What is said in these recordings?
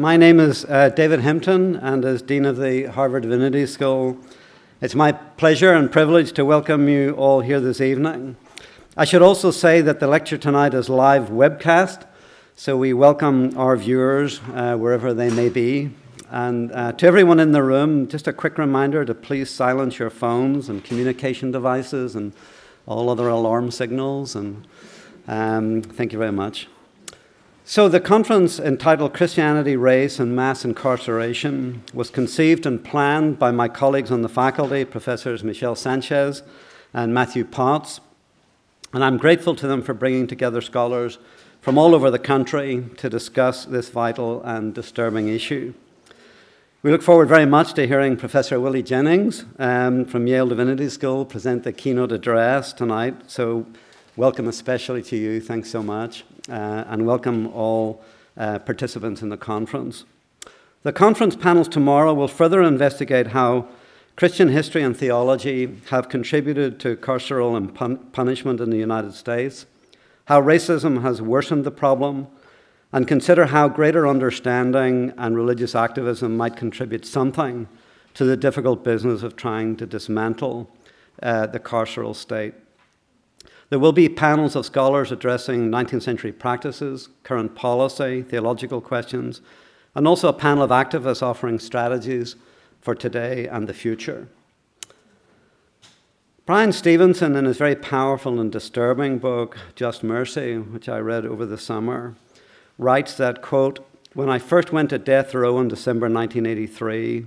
my name is uh, David Hempton, and as Dean of the Harvard Divinity School, it's my pleasure and privilege to welcome you all here this evening. I should also say that the lecture tonight is live webcast, so we welcome our viewers uh, wherever they may be. And uh, to everyone in the room, just a quick reminder to please silence your phones and communication devices and all other alarm signals. And um, thank you very much. So, the conference entitled Christianity, Race, and Mass Incarceration was conceived and planned by my colleagues on the faculty, Professors Michelle Sanchez and Matthew Potts. And I'm grateful to them for bringing together scholars from all over the country to discuss this vital and disturbing issue. We look forward very much to hearing Professor Willie Jennings um, from Yale Divinity School present the keynote address tonight. So, welcome especially to you. Thanks so much uh, and welcome all uh, participants in the conference. The conference panels tomorrow will further investigate how Christian history and theology have contributed to carceral and pun- punishment in the United States, how racism has worsened the problem, and consider how greater understanding and religious activism might contribute something to the difficult business of trying to dismantle uh, the carceral state. There will be panels of scholars addressing 19th century practices, current policy, theological questions, and also a panel of activists offering strategies for today and the future. Bryan Stevenson, in his very powerful and disturbing book, Just Mercy, which I read over the summer, writes that, quote, when I first went to death row in December 1983,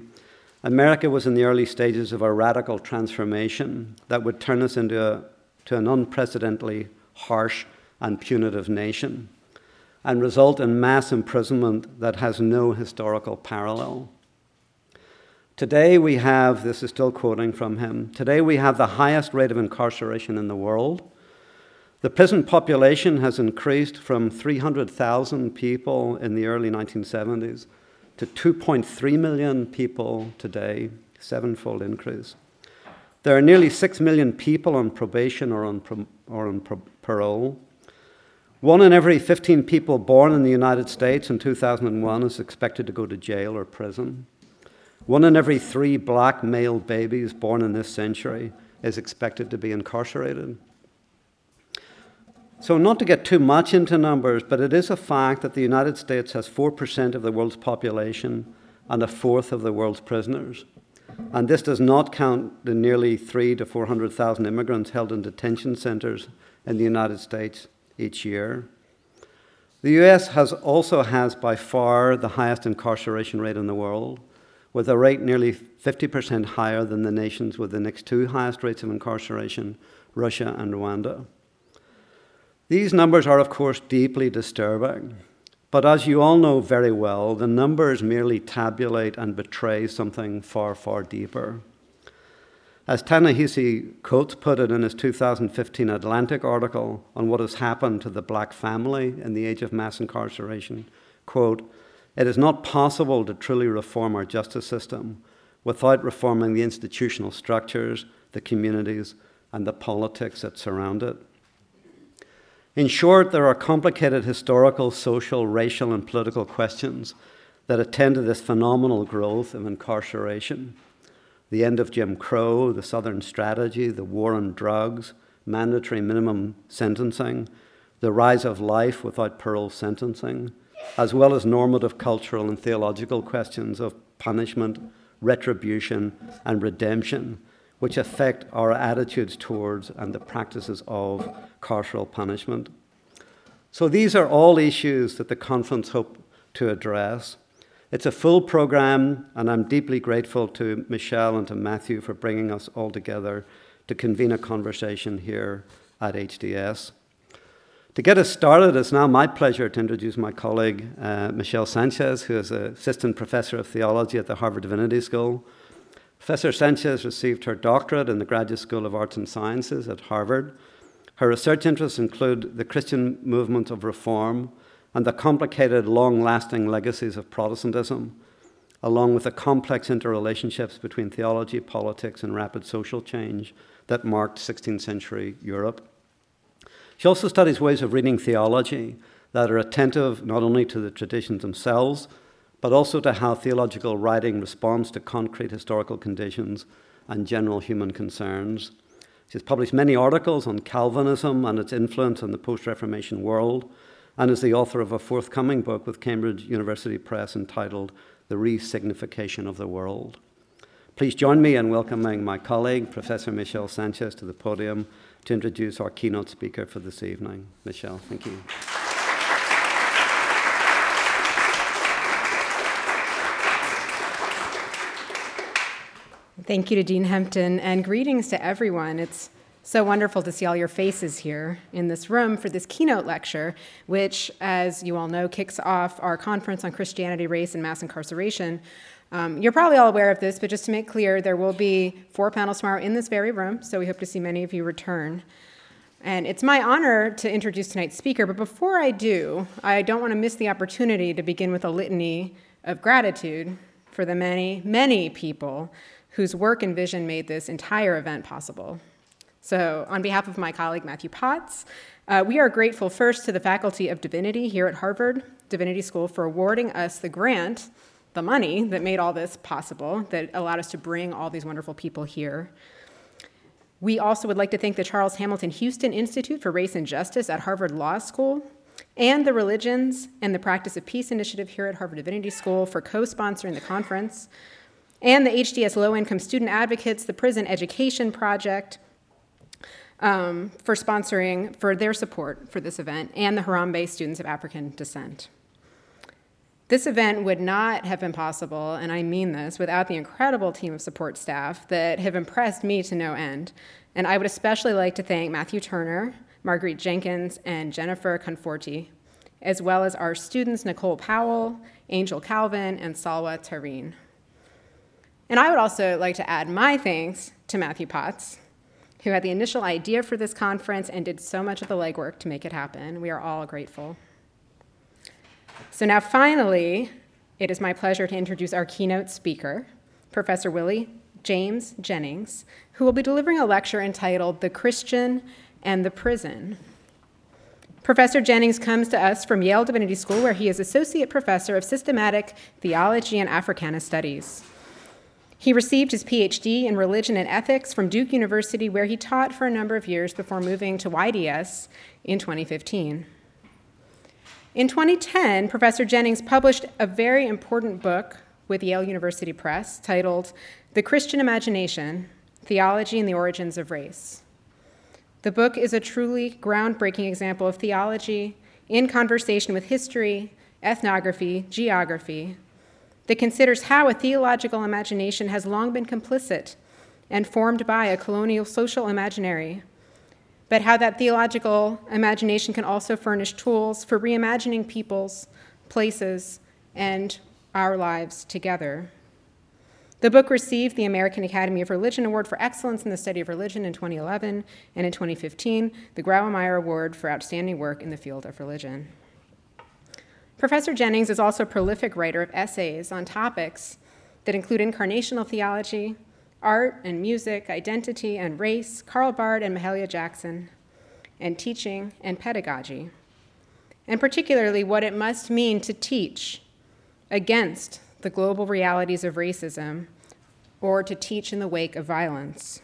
America was in the early stages of a radical transformation that would turn us into a to an unprecedentedly harsh and punitive nation and result in mass imprisonment that has no historical parallel. Today we have, this is still quoting from him, today we have the highest rate of incarceration in the world. The prison population has increased from 300,000 people in the early 1970s to 2.3 million people today, sevenfold increase. There are nearly 6 million people on probation or on, pro- or on pro- parole. One in every 15 people born in the United States in 2001 is expected to go to jail or prison. One in every three black male babies born in this century is expected to be incarcerated. So, not to get too much into numbers, but it is a fact that the United States has 4% of the world's population and a fourth of the world's prisoners. And this does not count the nearly three to 400,000 immigrants held in detention centers in the United States each year. The US has also has by far the highest incarceration rate in the world, with a rate nearly 50% higher than the nations with the next two highest rates of incarceration, Russia and Rwanda. These numbers are, of course, deeply disturbing. But as you all know very well, the numbers merely tabulate and betray something far, far deeper. As Ta-Nehisi Coates put it in his 2015 Atlantic article on what has happened to the black family in the age of mass incarceration, quote, it is not possible to truly reform our justice system without reforming the institutional structures, the communities, and the politics that surround it. In short, there are complicated historical, social, racial, and political questions that attend to this phenomenal growth of incarceration. The end of Jim Crow, the Southern strategy, the war on drugs, mandatory minimum sentencing, the rise of life without parole sentencing, as well as normative cultural and theological questions of punishment, retribution, and redemption which affect our attitudes towards and the practices of carceral punishment. So these are all issues that the conference hope to address. It's a full program, and I'm deeply grateful to Michelle and to Matthew for bringing us all together to convene a conversation here at HDS. To get us started, it's now my pleasure to introduce my colleague, uh, Michelle Sanchez, who is an assistant professor of theology at the Harvard Divinity School. Professor Sanchez received her doctorate in the Graduate School of Arts and Sciences at Harvard. Her research interests include the Christian movement of reform and the complicated, long lasting legacies of Protestantism, along with the complex interrelationships between theology, politics, and rapid social change that marked 16th century Europe. She also studies ways of reading theology that are attentive not only to the traditions themselves, but also to how theological writing responds to concrete historical conditions and general human concerns. She has published many articles on Calvinism and its influence on the post Reformation world, and is the author of a forthcoming book with Cambridge University Press entitled The Resignification of the World. Please join me in welcoming my colleague, Professor Michelle Sanchez, to the podium to introduce our keynote speaker for this evening. Michelle, thank you. Thank you to Dean Hempton, and greetings to everyone. It's so wonderful to see all your faces here in this room for this keynote lecture, which, as you all know, kicks off our conference on Christianity, race, and mass incarceration. Um, you're probably all aware of this, but just to make clear, there will be four panels tomorrow in this very room, so we hope to see many of you return. And it's my honor to introduce tonight's speaker, but before I do, I don't want to miss the opportunity to begin with a litany of gratitude for the many, many people whose work and vision made this entire event possible. So, on behalf of my colleague Matthew Potts, uh, we are grateful first to the Faculty of Divinity here at Harvard Divinity School for awarding us the grant, the money that made all this possible, that allowed us to bring all these wonderful people here. We also would like to thank the Charles Hamilton Houston Institute for Race and Justice at Harvard Law School and the Religions and the Practice of Peace Initiative here at Harvard Divinity School for co sponsoring the conference and the HDS Low Income Student Advocates, the Prison Education Project, um, for sponsoring, for their support for this event, and the Harambee Students of African Descent. This event would not have been possible, and I mean this, without the incredible team of support staff that have impressed me to no end. And I would especially like to thank Matthew Turner, Marguerite Jenkins, and Jennifer Conforti, as well as our students Nicole Powell, Angel Calvin, and Salwa Tareen. And I would also like to add my thanks to Matthew Potts, who had the initial idea for this conference and did so much of the legwork to make it happen. We are all grateful. So now, finally, it is my pleasure to introduce our keynote speaker, Professor Willie James Jennings, who will be delivering a lecture entitled The Christian and the Prison. Professor Jennings comes to us from Yale Divinity School, where he is Associate Professor of Systematic Theology and Africana Studies. He received his PhD in religion and ethics from Duke University, where he taught for a number of years before moving to YDS in 2015. In 2010, Professor Jennings published a very important book with Yale University Press titled The Christian Imagination Theology and the Origins of Race. The book is a truly groundbreaking example of theology in conversation with history, ethnography, geography, that considers how a theological imagination has long been complicit and formed by a colonial social imaginary, but how that theological imagination can also furnish tools for reimagining peoples, places, and our lives together. The book received the American Academy of Religion Award for Excellence in the Study of Religion in 2011, and in 2015, the Grawemeyer Award for Outstanding Work in the Field of Religion. Professor Jennings is also a prolific writer of essays on topics that include incarnational theology, art and music, identity and race, Karl Barth and Mahalia Jackson, and teaching and pedagogy, and particularly what it must mean to teach against the global realities of racism or to teach in the wake of violence.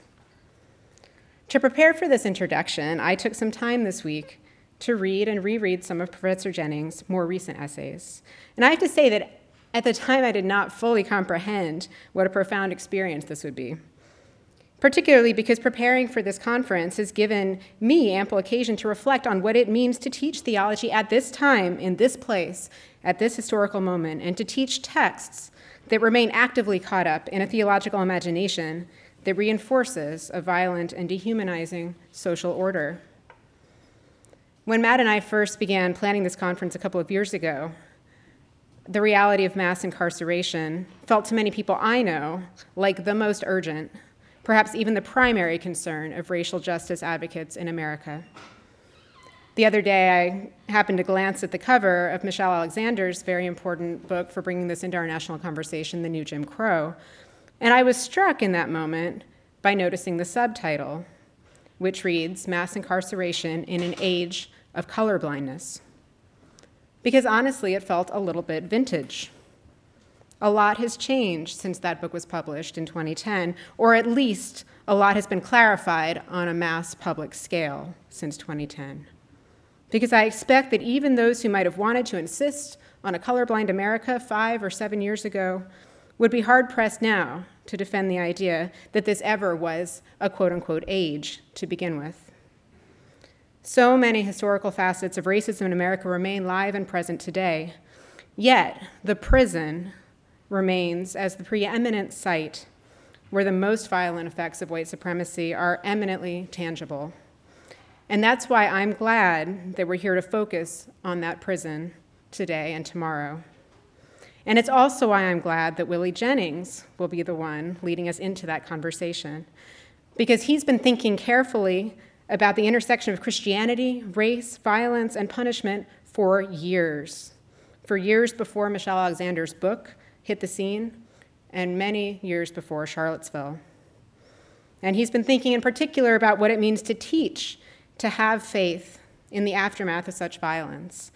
To prepare for this introduction, I took some time this week to read and reread some of Professor Jennings' more recent essays. And I have to say that at the time I did not fully comprehend what a profound experience this would be. Particularly because preparing for this conference has given me ample occasion to reflect on what it means to teach theology at this time, in this place, at this historical moment, and to teach texts that remain actively caught up in a theological imagination that reinforces a violent and dehumanizing social order. When Matt and I first began planning this conference a couple of years ago, the reality of mass incarceration felt to many people I know like the most urgent, perhaps even the primary concern of racial justice advocates in America. The other day, I happened to glance at the cover of Michelle Alexander's very important book for bringing this into our national conversation, The New Jim Crow, and I was struck in that moment by noticing the subtitle, which reads Mass Incarceration in an Age of colorblindness. Because honestly, it felt a little bit vintage. a lot has changed since that book was published in 2010, or at least a lot has been clarified on a mass public scale since 2010. Because I expect that even those who might have wanted to insist on a colorblind America five or seven years ago would be hard pressed now to defend the idea that this ever was a quote unquote age to begin with. So many historical facets of racism in America remain live and present today, yet the prison remains as the preeminent site where the most violent effects of white supremacy are eminently tangible. And that's why I'm glad that we're here to focus on that prison today and tomorrow. And it's also why I'm glad that Willie Jennings will be the one leading us into that conversation, because he's been thinking carefully about the intersection of Christianity, race, violence, and punishment for years. For years before Michelle Alexander's book hit the scene, and many years before Charlottesville. And he's been thinking in particular about what it means to teach, to have faith in the aftermath of such violence.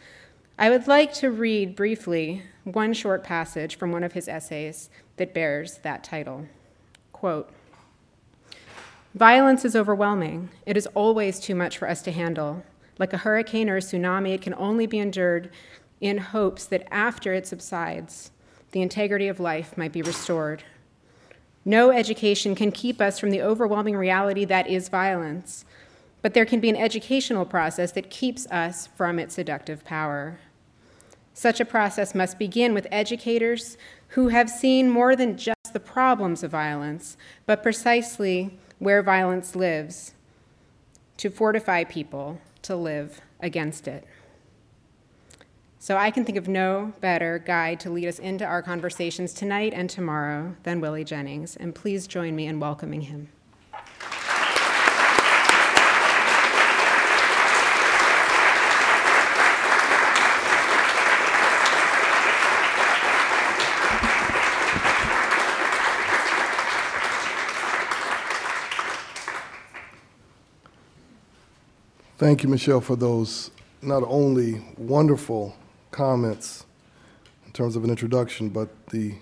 I would like to read briefly one short passage from one of his essays that bears that title. Quote Violence is overwhelming. It is always too much for us to handle. Like a hurricane or a tsunami, it can only be endured in hopes that after it subsides, the integrity of life might be restored. No education can keep us from the overwhelming reality that is violence, but there can be an educational process that keeps us from its seductive power. Such a process must begin with educators who have seen more than just the problems of violence, but precisely where violence lives, to fortify people to live against it. So I can think of no better guide to lead us into our conversations tonight and tomorrow than Willie Jennings, and please join me in welcoming him. Thank you, Michelle, for those not only wonderful comments in terms of an introduction, but the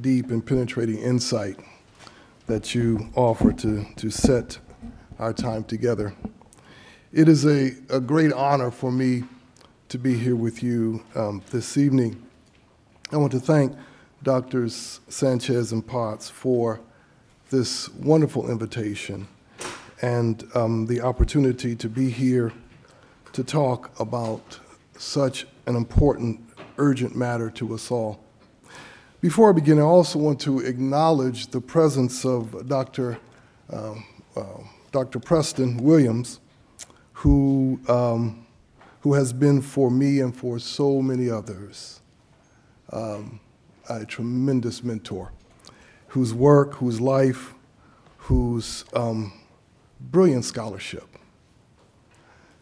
deep and penetrating insight that you offer to, to set our time together. It is a, a great honor for me to be here with you um, this evening. I want to thank Doctors Sanchez and Potts for this wonderful invitation and um, the opportunity to be here to talk about such an important, urgent matter to us all. Before I begin, I also want to acknowledge the presence of Dr. Um, uh, Dr. Preston Williams, who, um, who has been for me and for so many others um, a tremendous mentor, whose work, whose life, whose um, brilliant scholarship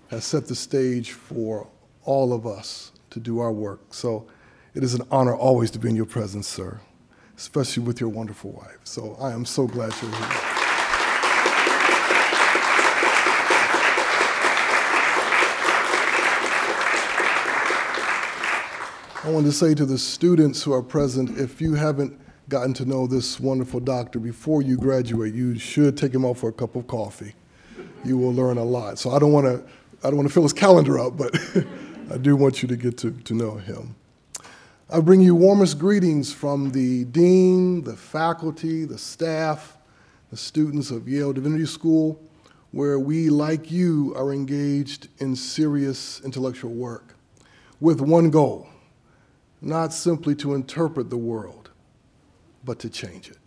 has set the stage for all of us to do our work. So it is an honor always to be in your presence, sir, especially with your wonderful wife. So I am so glad you're here. I want to say to the students who are present, if you haven't gotten to know this wonderful doctor before you graduate, you should take him out for a cup of coffee. You will learn a lot. So I don't want to, I don't want to fill his calendar up, but I do want you to get to, to know him. I bring you warmest greetings from the dean, the faculty, the staff, the students of Yale Divinity School, where we, like you, are engaged in serious intellectual work with one goal not simply to interpret the world, but to change it.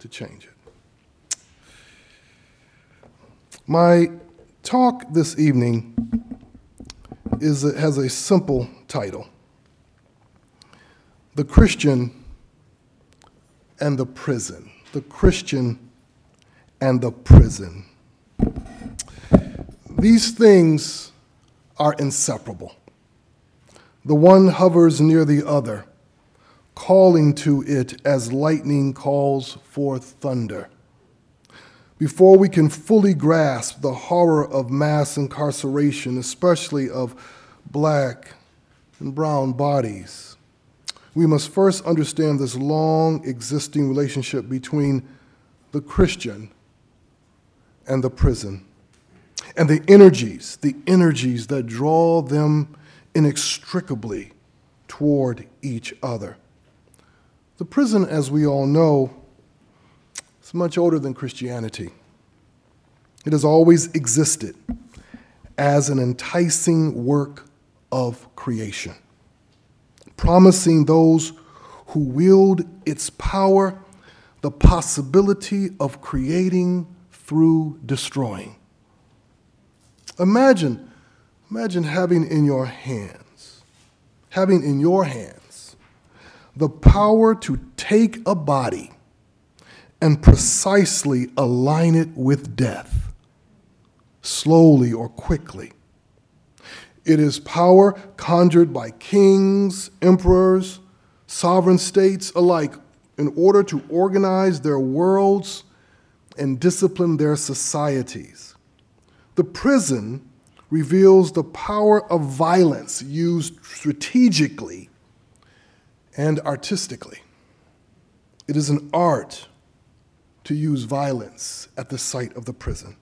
To change it. My talk this evening is, has a simple title The Christian and the Prison. The Christian and the Prison. These things are inseparable. The one hovers near the other calling to it as lightning calls forth thunder. Before we can fully grasp the horror of mass incarceration, especially of black and brown bodies, we must first understand this long existing relationship between the Christian and the prison and the energies, the energies that draw them inextricably toward each other. The prison, as we all know, is much older than Christianity. It has always existed as an enticing work of creation, promising those who wield its power the possibility of creating through destroying. Imagine, imagine having in your hands, having in your hands the power to take a body and precisely align it with death slowly or quickly. It is power conjured by kings, emperors, sovereign states alike in order to organize their worlds and discipline their societies. The prison reveals the power of violence used strategically and artistically. It is an art to use violence at the site of the prison.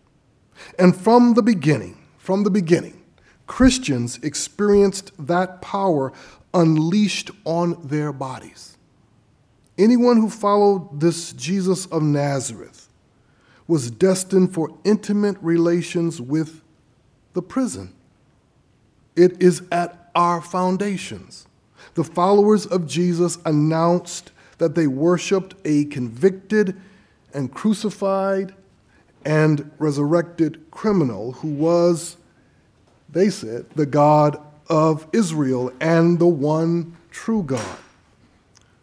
And from the beginning, from the beginning, Christians experienced that power unleashed on their bodies. Anyone who followed this Jesus of Nazareth was destined for intimate relations with the prison. It is at our foundations. The followers of Jesus announced that they worshiped a convicted and crucified and resurrected criminal who was, they said, the God of Israel and the one true God.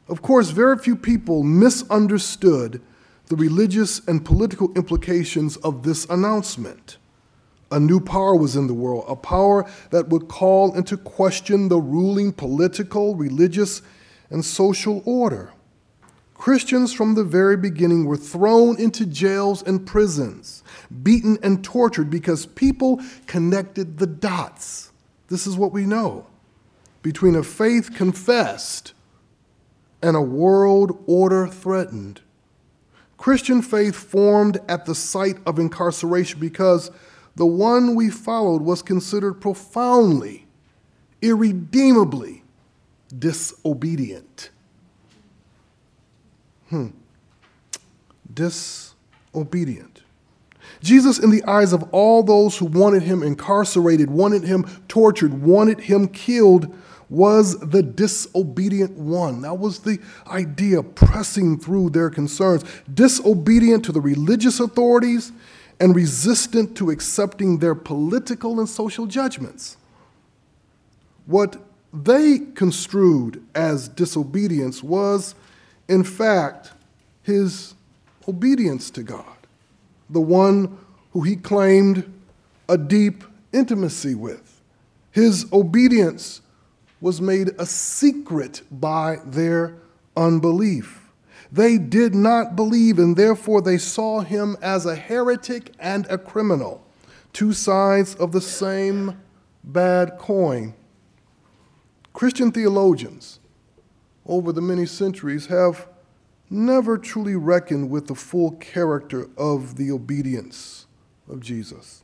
Of course, very few people misunderstood the religious and political implications of this announcement. A new power was in the world, a power that would call into question the ruling political, religious, and social order. Christians from the very beginning were thrown into jails and prisons, beaten and tortured because people connected the dots. This is what we know between a faith confessed and a world order threatened. Christian faith formed at the site of incarceration because the one we followed was considered profoundly, irredeemably disobedient. Hmm. Disobedient. Jesus, in the eyes of all those who wanted him incarcerated, wanted him tortured, wanted him killed, was the disobedient one. That was the idea pressing through their concerns. Disobedient to the religious authorities and resistant to accepting their political and social judgments. What they construed as disobedience was in fact, his obedience to God, the one who he claimed a deep intimacy with. His obedience was made a secret by their unbelief. They did not believe, and therefore they saw him as a heretic and a criminal, two sides of the same bad coin. Christian theologians over the many centuries have never truly reckoned with the full character of the obedience of Jesus.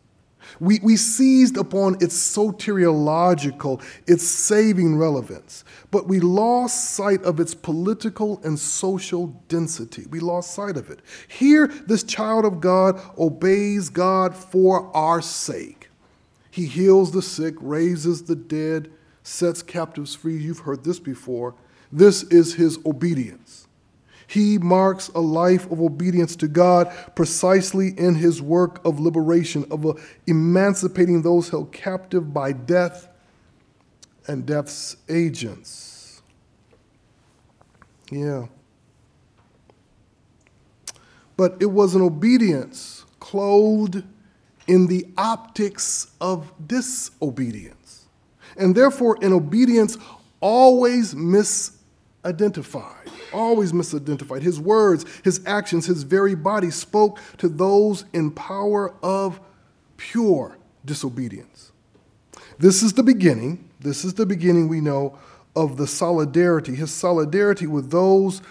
We, we seized upon its soteriological, its saving relevance, but we lost sight of its political and social density. We lost sight of it. Here, this child of God obeys God for our sake. He heals the sick, raises the dead, sets captives free. You've heard this before. This is his obedience. He marks a life of obedience to God precisely in his work of liberation, of uh, emancipating those held captive by death and death's agents. Yeah. But it was an obedience clothed in the optics of disobedience, and therefore an obedience always misidentified, always misidentified. His words, his actions, his very body spoke to those in power of pure disobedience. This is the beginning, this is the beginning we know of the solidarity, his solidarity with those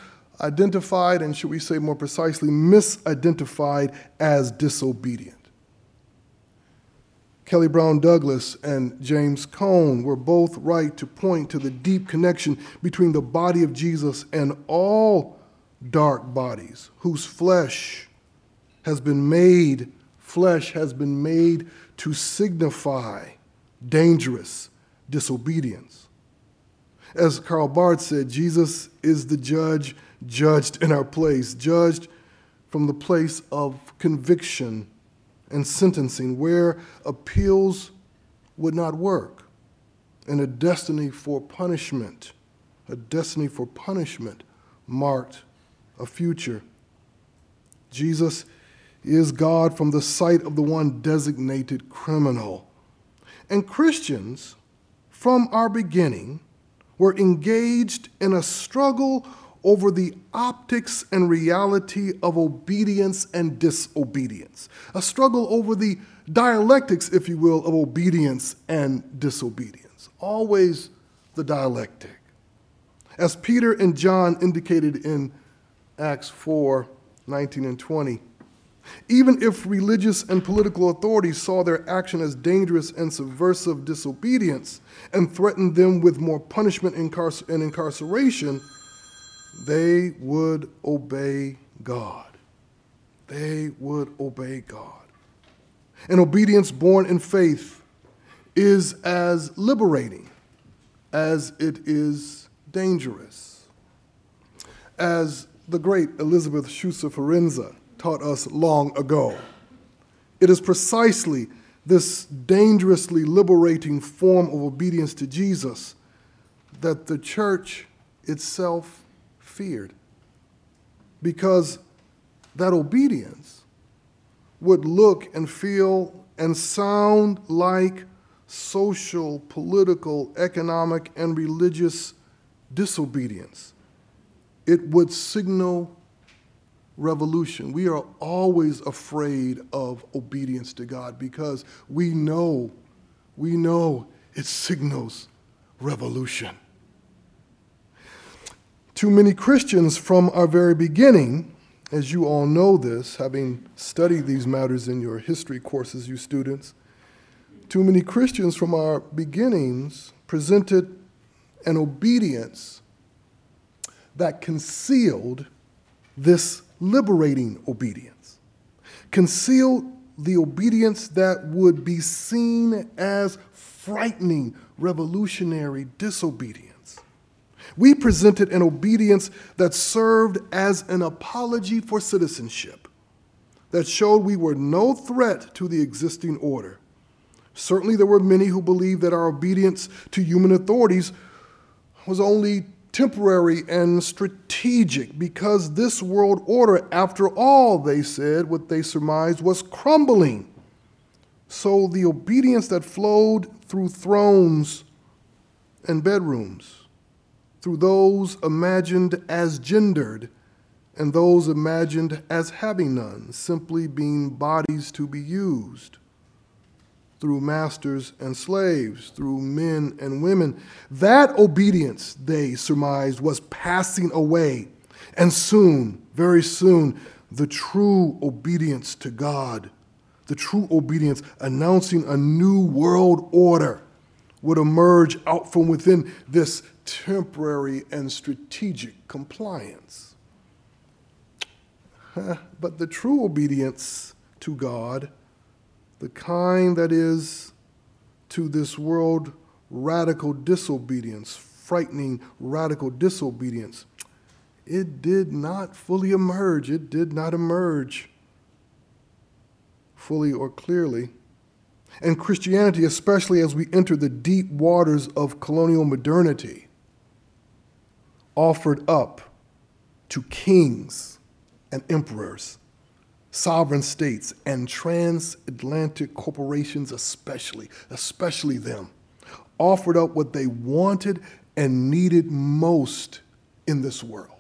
identified, and should we say more precisely, misidentified as disobedient. Kelly Brown Douglas and James Cone were both right to point to the deep connection between the body of Jesus and all dark bodies whose flesh has been made, flesh has been made to signify dangerous disobedience. As Karl Barth said, Jesus is the judge judged in our place, judged from the place of conviction and sentencing where appeals would not work, and a destiny for punishment, a destiny for punishment marked a future. Jesus is God from the site of the one designated criminal. And Christians, from our beginning, were engaged in a struggle over the optics and reality of obedience and disobedience, a struggle over the dialectics, if you will, of obedience and disobedience. Always the dialectic. As Peter and John indicated in Acts 4 19 and 20, even if religious and political authorities saw their action as dangerous and subversive disobedience and threatened them with more punishment and incarceration, they would obey God. They would obey God. And obedience born in faith is as liberating as it is dangerous. As the great Elisabeth Schüssler Fiorenza taught us long ago, it is precisely this dangerously liberating form of obedience to Jesus that the church itself feared because that obedience would look and feel and sound like social, political, economic, and religious disobedience. It would signal revolution. We are always afraid of obedience to God because we know, we know it signals revolution. Too many Christians from our very beginning, as you all know this, having studied these matters in your history courses, you students, too many Christians from our beginnings presented an obedience that concealed this liberating obedience, concealed the obedience that would be seen as frightening, revolutionary disobedience. We presented an obedience that served as an apology for citizenship, that showed we were no threat to the existing order. Certainly, there were many who believed that our obedience to human authorities was only temporary and strategic because this world order, after all, they said, what they surmised, was crumbling. So the obedience that flowed through thrones and bedrooms through those imagined as gendered and those imagined as having none, simply being bodies to be used through masters and slaves, through men and women. That obedience, they surmised, was passing away. And soon, very soon, the true obedience to God, the true obedience announcing a new world order, would emerge out from within this temporary and strategic compliance. But the true obedience to God, the kind that is to this world radical disobedience, frightening radical disobedience, it did not fully emerge. It did not emerge fully or clearly. And Christianity, especially as we enter the deep waters of colonial modernity, offered up to kings and emperors, sovereign states, and transatlantic corporations, especially, especially them, offered up what they wanted and needed most in this world.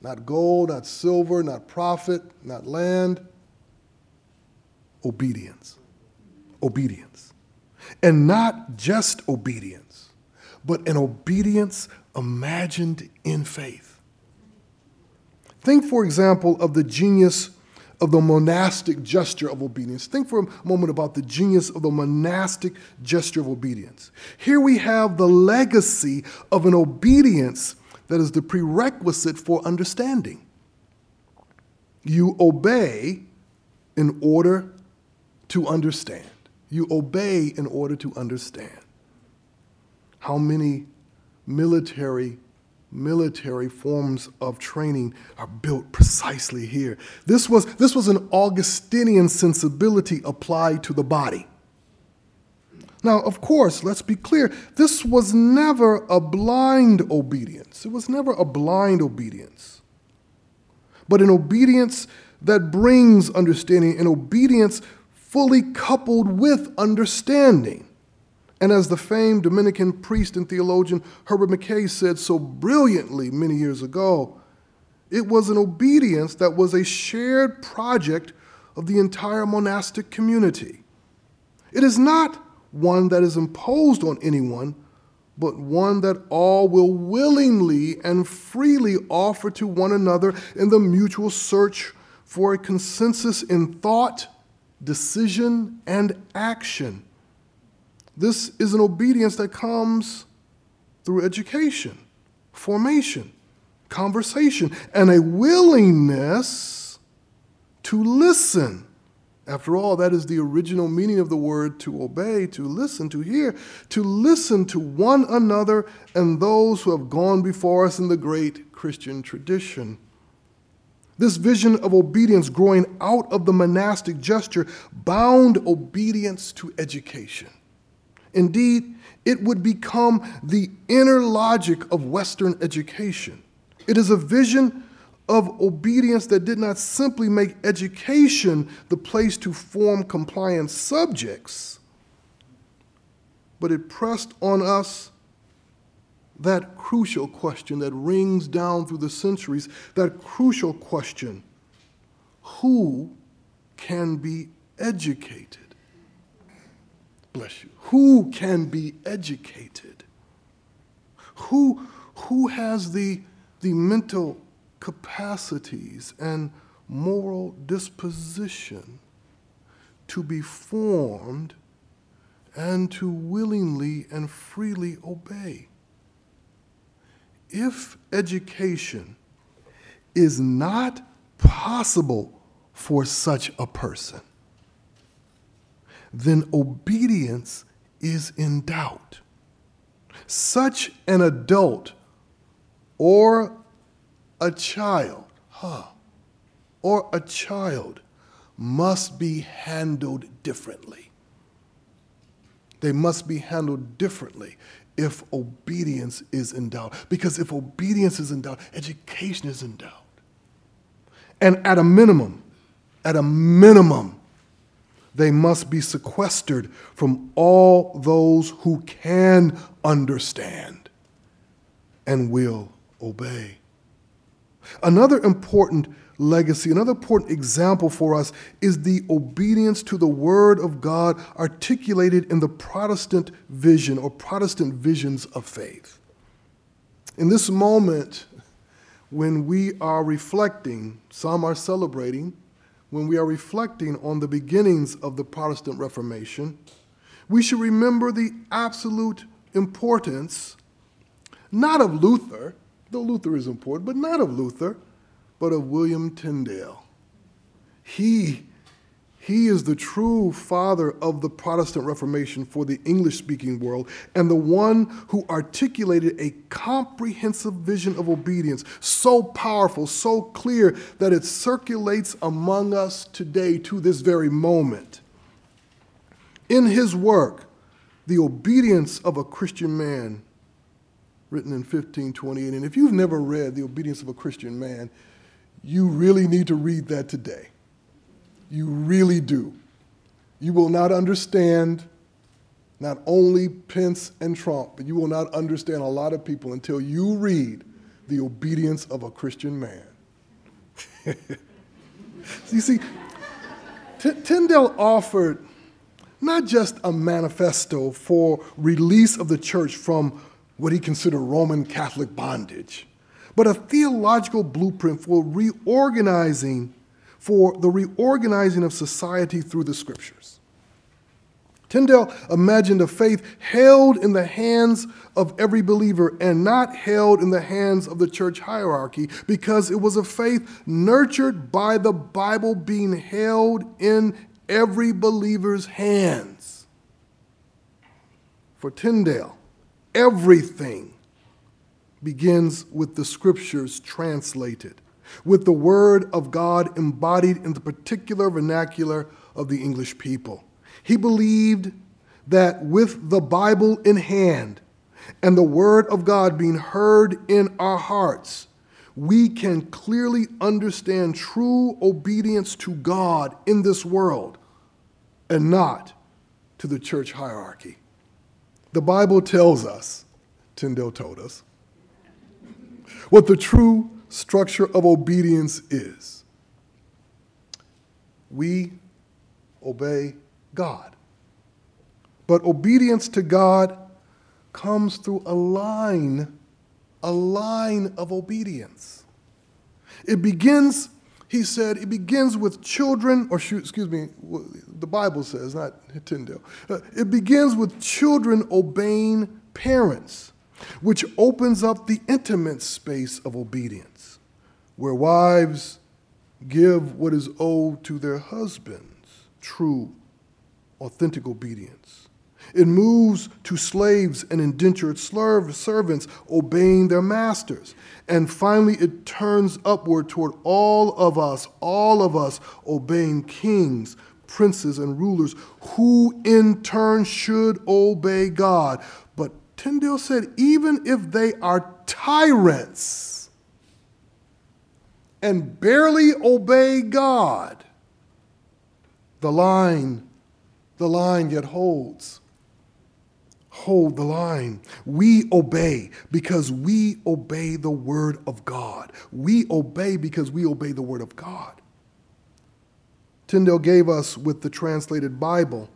Not gold, not silver, not profit, not land, obedience. Obedience. And not just obedience but an obedience imagined in faith. Think, for example, of the genius of the monastic gesture of obedience. Think for a moment about the genius of the monastic gesture of obedience. Here we have the legacy of an obedience that is the prerequisite for understanding. You obey in order to understand. You obey in order to understand. How many military military forms of training are built precisely here. This was, this was an Augustinian sensibility applied to the body. Now, of course, let's be clear, this was never a blind obedience. It was never a blind obedience, but an obedience that brings understanding, an obedience fully coupled with understanding. And as the famed Dominican priest and theologian Herbert McCabe said so brilliantly many years ago, it was an obedience that was a shared project of the entire monastic community. It is not one that is imposed on anyone, but one that all will willingly and freely offer to one another in the mutual search for a consensus in thought, decision, and action. This is an obedience that comes through education, formation, conversation, and a willingness to listen. After all, that is the original meaning of the word to obey, to listen, to hear, to listen to one another and those who have gone before us in the great Christian tradition. This vision of obedience growing out of the monastic gesture bound obedience to education. Indeed, it would become the inner logic of Western education. It is a vision of obedience that did not simply make education the place to form compliant subjects, but it pressed on us that crucial question that rings down through the centuries that crucial question who can be educated? Bless you. Who can be educated? Who, who has the, the mental capacities and moral disposition to be formed and to willingly and freely obey? If education is not possible for such a person, then obedience is in doubt. Such an adult or a child, huh, or a child must be handled differently. They must be handled differently if obedience is in doubt. Because if obedience is in doubt, education is in doubt. And at a minimum, at a minimum, they must be sequestered from all those who can understand and will obey. Another important legacy, another important example for us is the obedience to the Word of God articulated in the Protestant vision or Protestant visions of faith. In this moment, when we are reflecting, some are celebrating, when we are reflecting on the beginnings of the Protestant Reformation, we should remember the absolute importance, not of Luther, though Luther is important, but not of Luther, but of William Tyndale. He he is the true father of the Protestant Reformation for the English speaking world and the one who articulated a comprehensive vision of obedience, so powerful, so clear that it circulates among us today to this very moment. In his work, The Obedience of a Christian Man, written in 1528, and if you've never read The Obedience of a Christian Man, you really need to read that today. You really do. You will not understand not only Pence and Trump, but you will not understand a lot of people until you read The Obedience of a Christian Man. you see, T- Tyndale offered not just a manifesto for release of the church from what he considered Roman Catholic bondage, but a theological blueprint for reorganizing, for the reorganizing of society through the scriptures. Tyndale imagined a faith held in the hands of every believer and not held in the hands of the church hierarchy because it was a faith nurtured by the Bible being held in every believer's hands. For Tyndale, everything begins with the scriptures translated, with the word of God embodied in the particular vernacular of the English people. He believed that with the Bible in hand and the Word of God being heard in our hearts, we can clearly understand true obedience to God in this world and not to the church hierarchy. The Bible tells us, Tyndale told us, what the true structure of obedience is. We obey God. But obedience to God comes through a line, a line of obedience. It begins, he said, it begins with children, or excuse me, the Bible says, not Tyndale. Uh, it begins with children obeying parents, which opens up the intimate space of obedience, where wives give what is owed to their husbands, true authentic obedience. It moves to slaves and indentured servants obeying their masters. And finally, it turns upward toward all of us, all of us obeying kings, princes, and rulers who in turn should obey God. Tyndale said, even if they are tyrants and barely obey God, the line the line yet holds. Hold the line. We obey because we obey the word of God. We obey because we obey the word of God. Tyndale gave us, with the translated Bible,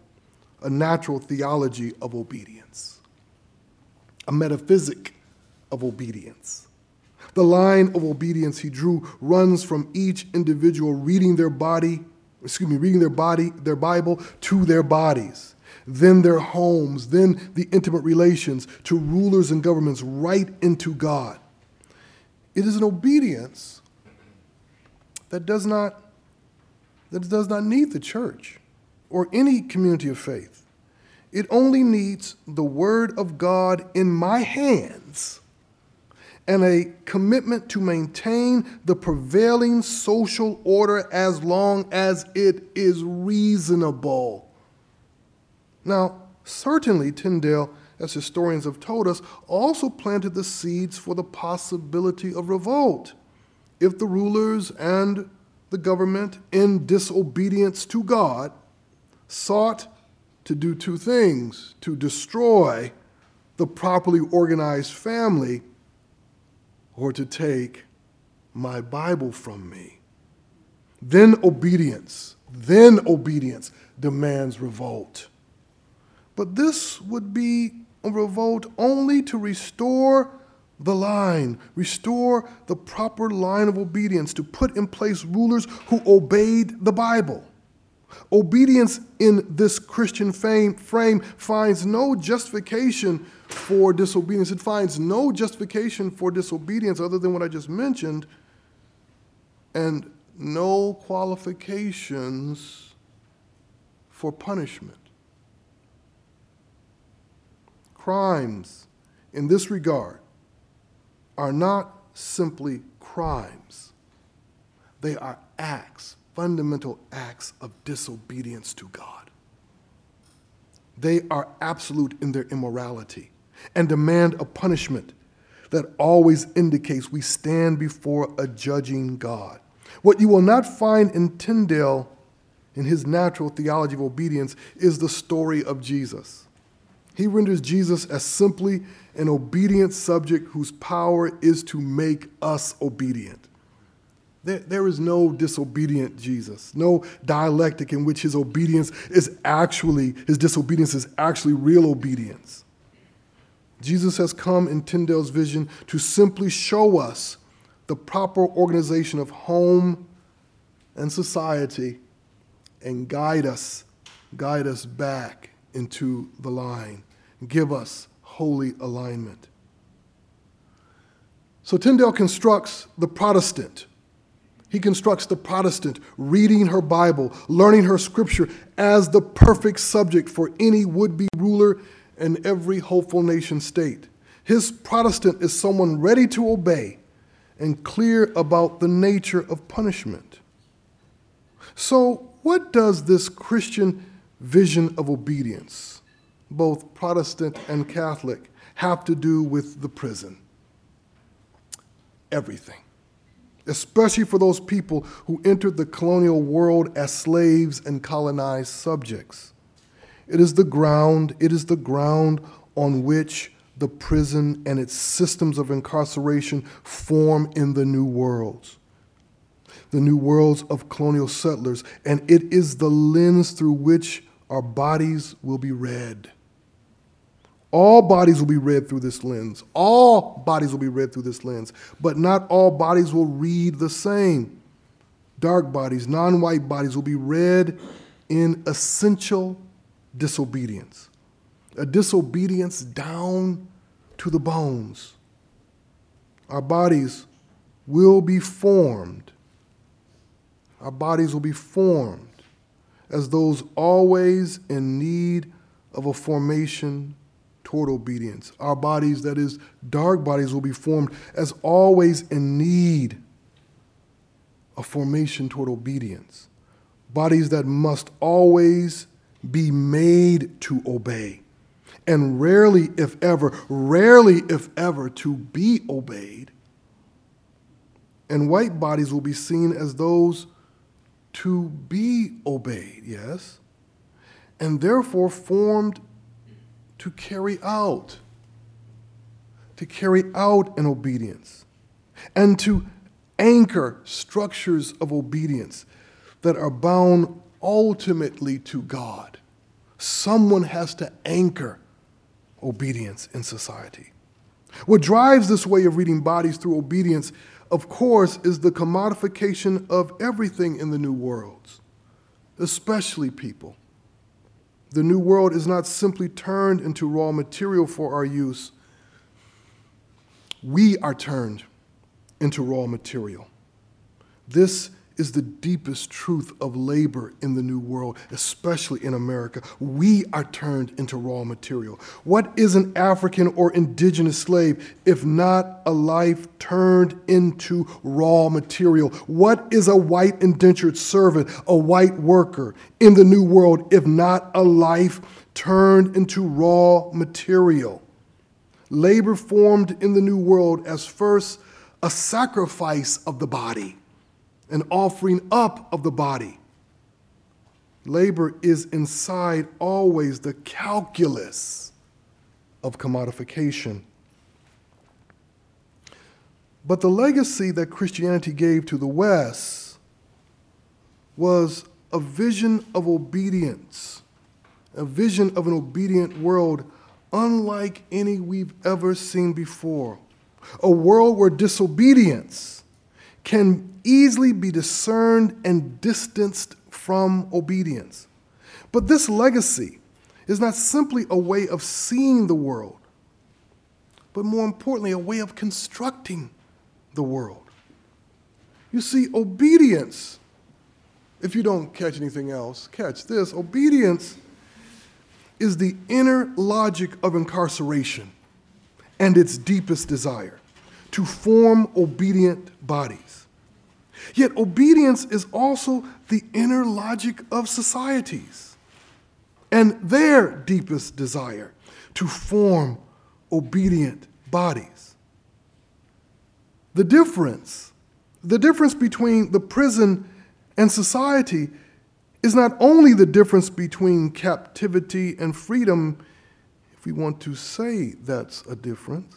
a natural theology of obedience, a metaphysic of obedience. The line of obedience he drew runs from each individual reading their body excuse me, reading their body, their Bible to their bodies, then their homes, then the intimate relations to rulers and governments right into God. It is an obedience that does not that does not need the church or any community of faith. It only needs the word of God in my hands and a commitment to maintain the prevailing social order as long as it is reasonable. Now, certainly, Tyndale, as historians have told us, also planted the seeds for the possibility of revolt if the rulers and the government, in disobedience to God, sought to do two things to destroy the properly organized family or to take my Bible from me. Then obedience, then obedience demands revolt. But this would be a revolt only to restore the line, restore the proper line of obedience, to put in place rulers who obeyed the Bible. Obedience in this Christian frame, frame finds no justification for disobedience. It finds no justification for disobedience other than what I just mentioned, and no qualifications for punishment. Crimes in this regard are not simply crimes, they are acts, fundamental acts of disobedience to God. They are absolute in their immorality and demand a punishment that always indicates we stand before a judging God. What you will not find in Tyndale in his natural theology of obedience is the story of Jesus. He renders Jesus as simply an obedient subject whose power is to make us obedient. There, there is no disobedient Jesus, no dialectic in which his obedience is actually, his disobedience is actually real obedience. Jesus has come in Tyndale's vision to simply show us the proper organization of home and society and guide us, guide us back into the line, give us holy alignment. So Tyndale constructs the Protestant. He constructs the Protestant reading her Bible, learning her scripture as the perfect subject for any would be ruler in every hopeful nation state. His Protestant is someone ready to obey and clear about the nature of punishment. So, what does this Christian vision of obedience, both Protestant and Catholic, have to do with the prison? Everything. Especially for those people who entered the colonial world as slaves and colonized subjects. It is the ground, it is the ground on which the prison and its systems of incarceration form in the new worlds. The new worlds of colonial settlers, and it is the lens through which our bodies will be read. All bodies will be read through this lens. All bodies will be read through this lens, but not all bodies will read the same. Dark bodies, non white bodies will be read in essential disobedience, a disobedience down to the bones. Our bodies will be formed. Our bodies will be formed as those always in need of a formation toward obedience. Our bodies, that is, dark bodies, will be formed as always in need of formation toward obedience. Bodies that must always be made to obey. And rarely, if ever, rarely, if ever, to be obeyed. And white bodies will be seen as those to be obeyed, yes, and therefore formed to carry out, to carry out an obedience, and to anchor structures of obedience that are bound ultimately to God. Someone has to anchor obedience in society. What drives this way of reading bodies through obedience, of course, is the commodification of everything in the new worlds, especially people. The new world is not simply turned into raw material for our use. We are turned into raw material. This is the deepest truth of labor in the New World, especially in America. We are turned into raw material. What is an African or indigenous slave if not a life turned into raw material? What is a white indentured servant, a white worker in the New World if not a life turned into raw material? Labor formed in the New World as first a sacrifice of the body an offering up of the body. Labor is inside always the calculus of commodification. But the legacy that Christianity gave to the West was a vision of obedience, a vision of an obedient world unlike any we've ever seen before. A world where disobedience can easily be discerned and distanced from obedience. But this legacy is not simply a way of seeing the world, but more importantly, a way of constructing the world. You see, obedience, if you don't catch anything else, catch this obedience is the inner logic of incarceration and its deepest desire to form obedient bodies. Yet obedience is also the inner logic of societies and their deepest desire to form obedient bodies. The difference, the difference between the prison and society is not only the difference between captivity and freedom, if we want to say that's a difference,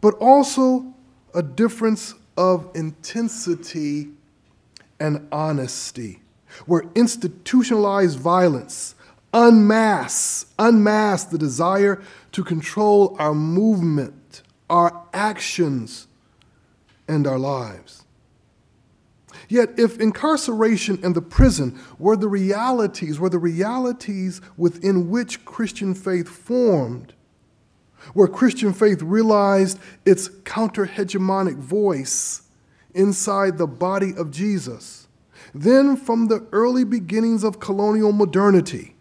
but also a difference of intensity and honesty, where institutionalized violence, unmask, unmask the desire to control our movement, our actions, and our lives. Yet, if incarceration and the prison were the realities, were the realities within which Christian faith formed, where Christian faith realized its counter hegemonic voice inside the body of Jesus, then from the early beginnings of colonial modernity,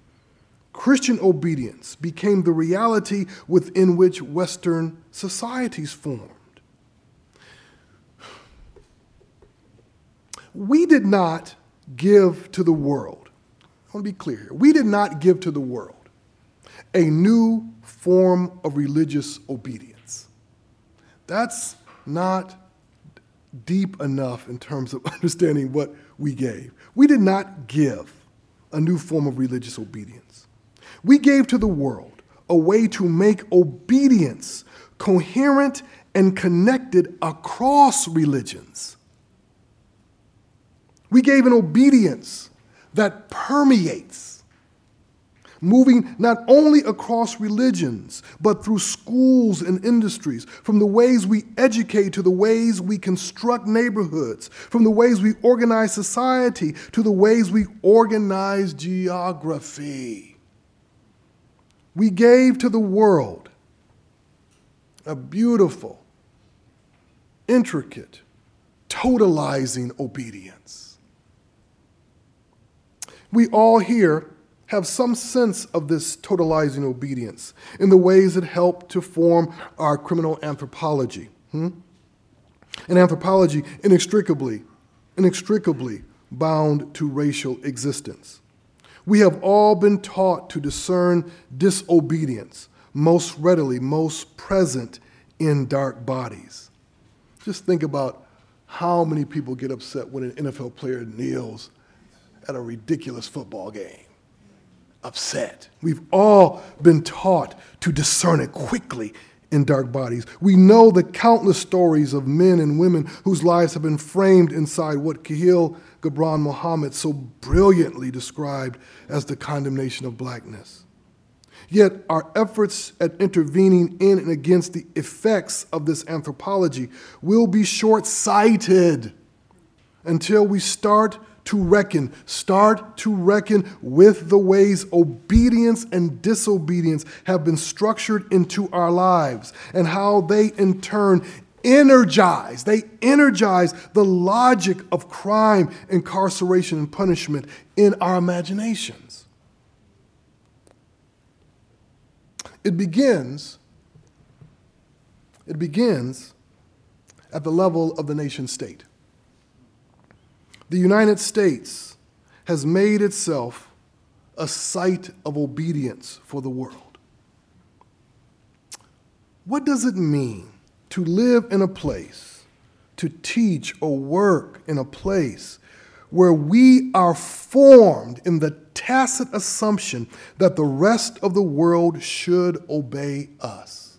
Christian obedience became the reality within which Western societies formed. We did not give to the world, I want to be clear here, we did not give to the world a new form of religious obedience. That's not deep enough in terms of understanding what we gave. We did not give a new form of religious obedience. We gave to the world a way to make obedience coherent and connected across religions. We gave an obedience that permeates, moving not only across religions, but through schools and industries, from the ways we educate to the ways we construct neighborhoods, from the ways we organize society to the ways we organize geography. We gave to the world a beautiful, intricate, totalizing obedience. We all here have some sense of this totalizing obedience in the ways it helped to form our criminal anthropology. Hmm? An anthropology inextricably, inextricably bound to racial existence. We have all been taught to discern disobedience most readily, most present in dark bodies. Just think about how many people get upset when an NFL player kneels at a ridiculous football game. Upset. We've all been taught to discern it quickly in dark bodies. We know the countless stories of men and women whose lives have been framed inside what Khalil Gibran Muhammad so brilliantly described as the condemnation of blackness. Yet our efforts at intervening in and against the effects of this anthropology will be short sighted until we start to reckon, start to reckon with the ways obedience and disobedience have been structured into our lives and how they in turn energize, they energize the logic of crime, incarceration, and punishment in our imaginations. It begins, it begins at the level of the nation state the United States has made itself a site of obedience for the world. What does it mean to live in a place, to teach or work in a place where we are formed in the tacit assumption that the rest of the world should obey us?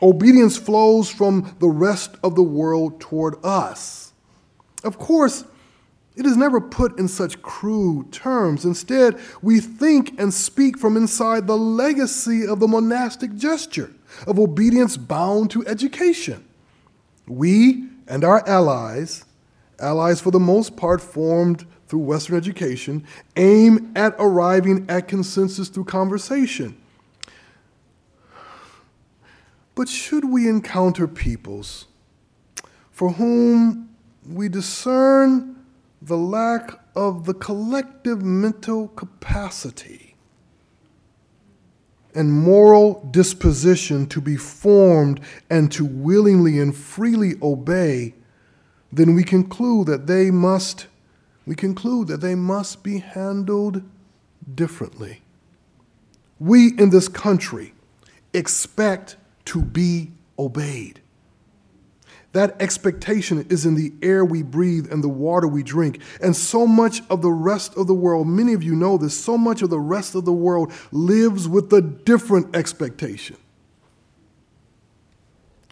Obedience flows from the rest of the world toward us. Of course, it is never put in such crude terms. Instead, we think and speak from inside the legacy of the monastic gesture of obedience bound to education. We and our allies, allies for the most part formed through Western education, aim at arriving at consensus through conversation. But should we encounter peoples for whom we discern the lack of the collective mental capacity and moral disposition to be formed and to willingly and freely obey, then we conclude that they must we conclude that they must be handled differently. We in this country expect to be obeyed. That expectation is in the air we breathe and the water we drink. And so much of the rest of the world, many of you know this, so much of the rest of the world lives with a different expectation.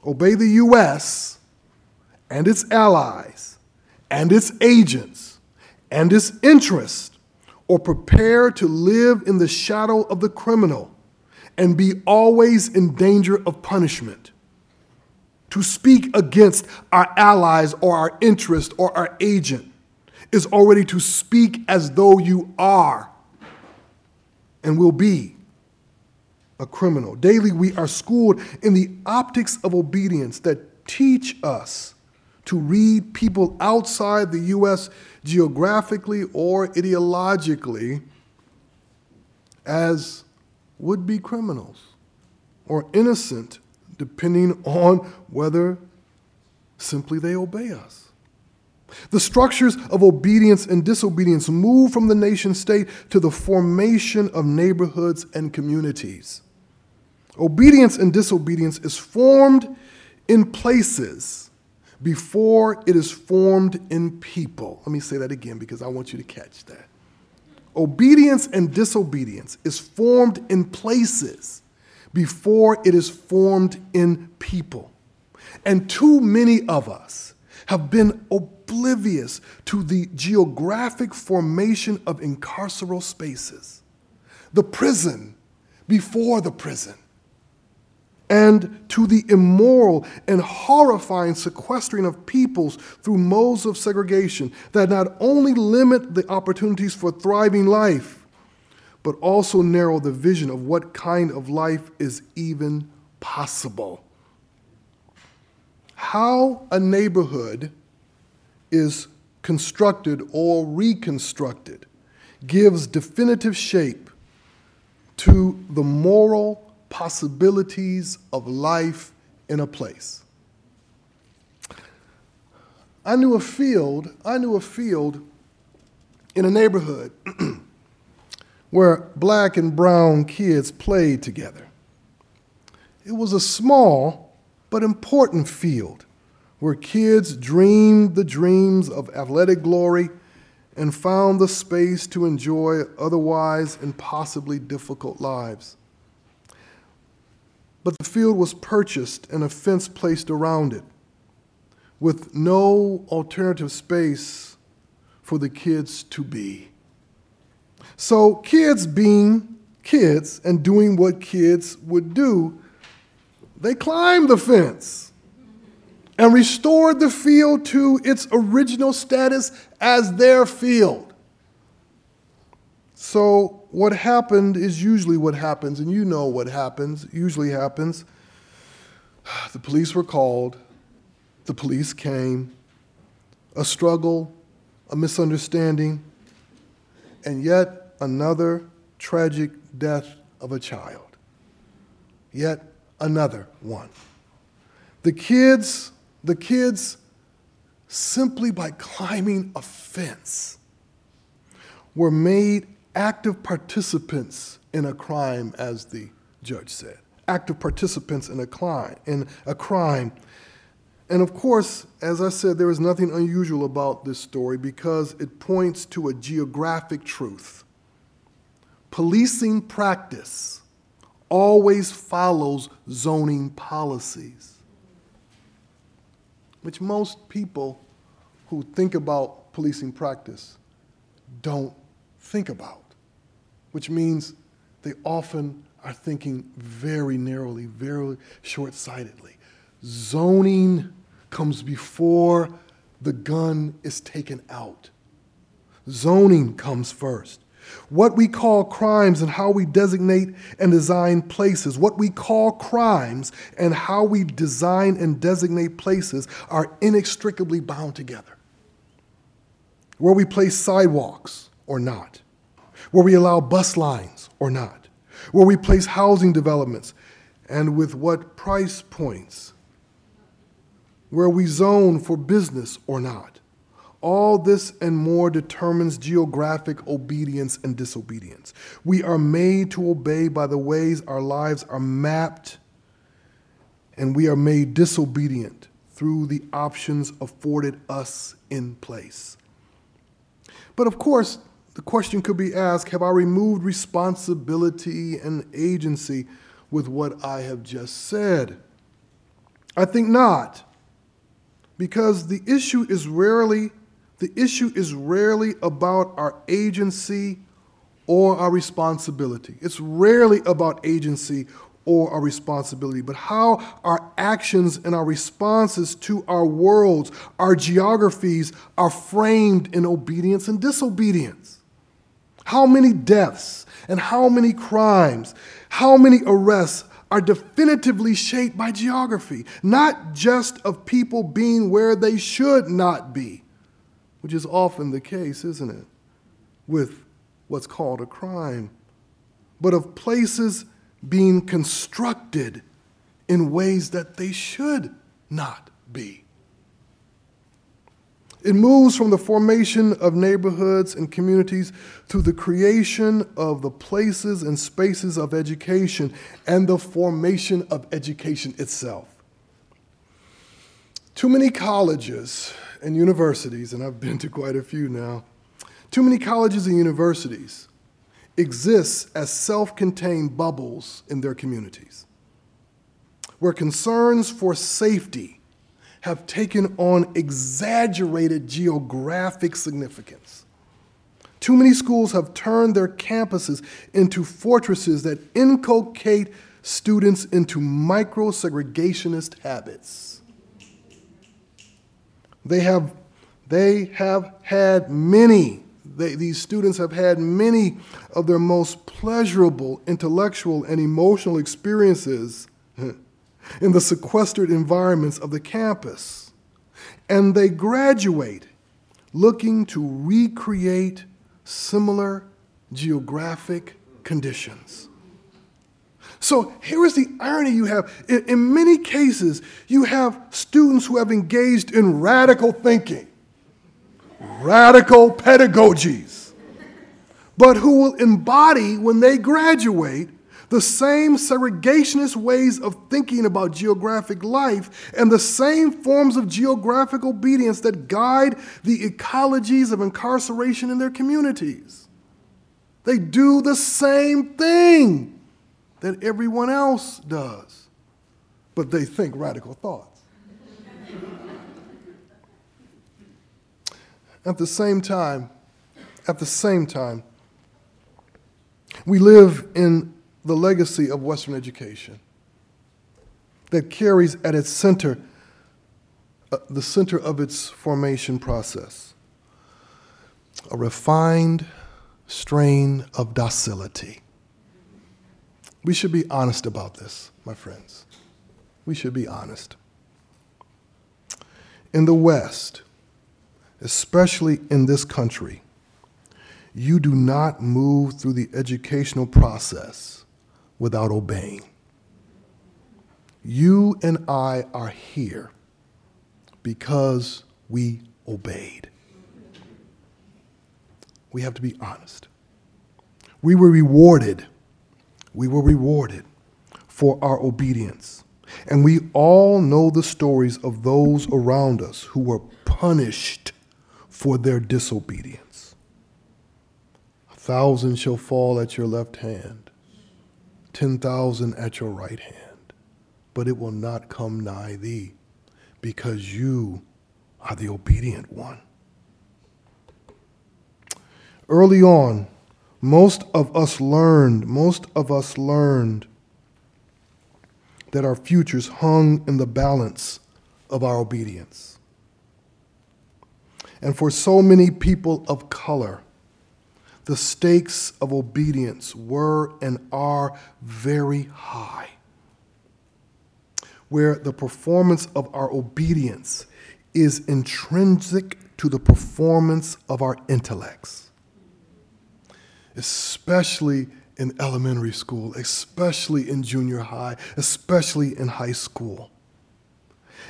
Obey the U.S. and its allies and its agents and its interests, or prepare to live in the shadow of the criminal and be always in danger of punishment. To speak against our allies or our interest or our agent is already to speak as though you are and will be a criminal. Daily, we are schooled in the optics of obedience that teach us to read people outside the U.S. geographically or ideologically as would be criminals or innocent, depending on whether simply they obey us. The structures of obedience and disobedience move from the nation state to the formation of neighborhoods and communities. Obedience and disobedience is formed in places before it is formed in people. Let me say that again because I want you to catch that. Obedience and disobedience is formed in places before it is formed in people. And too many of us have been oblivious to the geographic formation of incarceral spaces, the prison before the prison, and to the immoral and horrifying sequestering of peoples through modes of segregation that not only limit the opportunities for thriving life, but also narrow the vision of what kind of life is even possible. How a neighborhood is constructed or reconstructed gives definitive shape to the moral possibilities of life in a place. I knew a field, I knew a field in a neighborhood where black and brown kids played together. It was a small but important field where kids dreamed the dreams of athletic glory and found the space to enjoy otherwise impossibly difficult lives. But the field was purchased and a fence placed around it, with no alternative space for the kids to be. So, kids being kids and doing what kids would do, they climbed the fence and restored the field to its original status as their field. So, what happened is usually what happens, and you know what happens, usually happens. The police were called, the police came, a struggle, a misunderstanding, and yet another tragic death of a child. Yet another one. The kids, the kids, simply by climbing a fence, were made active participants in a crime, as the judge said. Active participants in a crime, in a crime. And of course, as I said, there is nothing unusual about this story because it points to a geographic truth. Policing practice always follows zoning policies, which most people who think about policing practice don't think about which means they often are thinking very narrowly, very short sightedly. Zoning comes before the gun is taken out. Zoning comes first. What we call crimes and how we designate and design places, what we call crimes and how we design and designate places are inextricably bound together. Where we place sidewalks or not where we allow bus lines or not, where we place housing developments, and with what price points, where we zone for business or not. All this and more determines geographic obedience and disobedience. We are made to obey by the ways our lives are mapped, and we are made disobedient through the options afforded us in place. But of course, the question could be asked Have I removed responsibility and agency with what I have just said? I think not. Because the issue is rarely the issue is rarely about our agency or our responsibility. It's rarely about agency or our responsibility, but how our actions and our responses to our worlds, our geographies, are framed in obedience and disobedience. How many deaths and how many crimes, how many arrests are definitively shaped by geography, not just of people being where they should not be, which is often the case, isn't it, with what's called a crime, but of places being constructed in ways that they should not be. It moves from the formation of neighborhoods and communities to the creation of the places and spaces of education and the formation of education itself. Too many colleges and universities, and I've been to quite a few now, too many colleges and universities exist as self contained bubbles in their communities, where concerns for safety have taken on exaggerated geographic significance. Too many schools have turned their campuses into fortresses that inculcate students into micro segregationist habits. They have, they have had many they, these students have had many of their most pleasurable intellectual and emotional experiences in the sequestered environments of the campus. And they graduate looking to recreate similar geographic conditions. So here is the irony you have. In, in, many cases, you have students who have engaged in radical thinking radical pedagogies, but who will embody, when they graduate, the same segregationist ways of thinking about geographic life and the same forms of geographic obedience that guide the ecologies of incarceration in their communities. They do the same thing that everyone else does, but they think radical thoughts. At the same time, at the same time, we live in the legacy of Western education that carries at its center uh, the center of its formation process a refined strain of docility. We should be honest about this, my friends. We should be honest. In the West, especially in this country, you do not move through the educational process without obeying. You and I are here because we obeyed. We have to be honest. We were rewarded. We were rewarded for our obedience. And we all know the stories of those around us who were punished for their disobedience. A thousand shall fall at your left hand, ten thousand at your right hand, but it will not come nigh thee, because you are the obedient one. Early on, most of us learned, most of us learned that our futures hung in the balance of our obedience. And for so many people of color, the stakes of obedience were and are very high. Where the performance of our obedience is intrinsic to the performance of our intellects, especially in elementary school, especially in junior high, especially in high school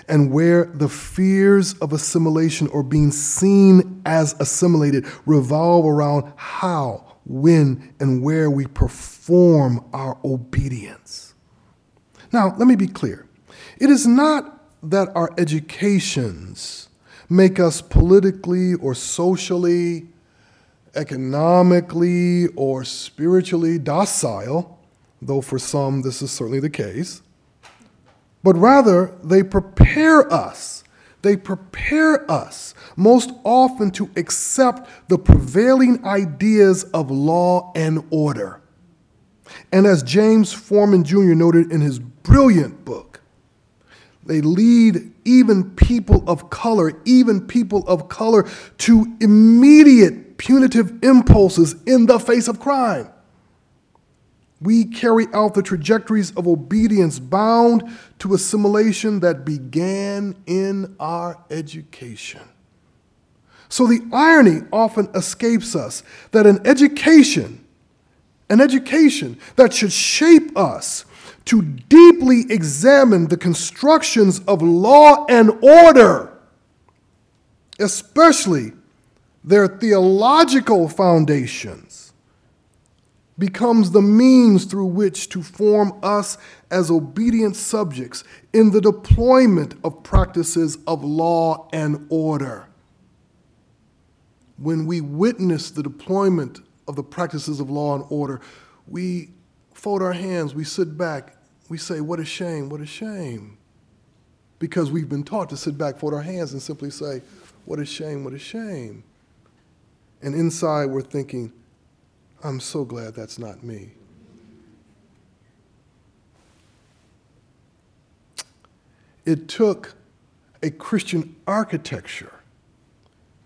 and where the fears of assimilation or being seen as assimilated revolve around how, when, and where we perform our obedience. Now, let me be clear. It is not that our educations make us politically or socially, economically, or spiritually docile, though for some this is certainly the case but rather they prepare us They prepare us most often to accept the prevailing ideas of law and order. And as James Forman Jr. noted in his brilliant book, they lead even people of color, even people of color, to immediate punitive impulses in the face of crime. We carry out the trajectories of obedience bound to assimilation that began in our education. So the irony often escapes us that an education, an education that should shape us to deeply examine the constructions of law and order, especially their theological foundations, becomes the means through which to form us as obedient subjects in the deployment of practices of law and order. When we witness the deployment of the practices of law and order, we fold our hands, we sit back, we say, What a shame, what a shame. Because we've been taught to sit back, fold our hands, and simply say, What a shame, what a shame. And inside we're thinking, I'm so glad that's not me. It took a Christian architecture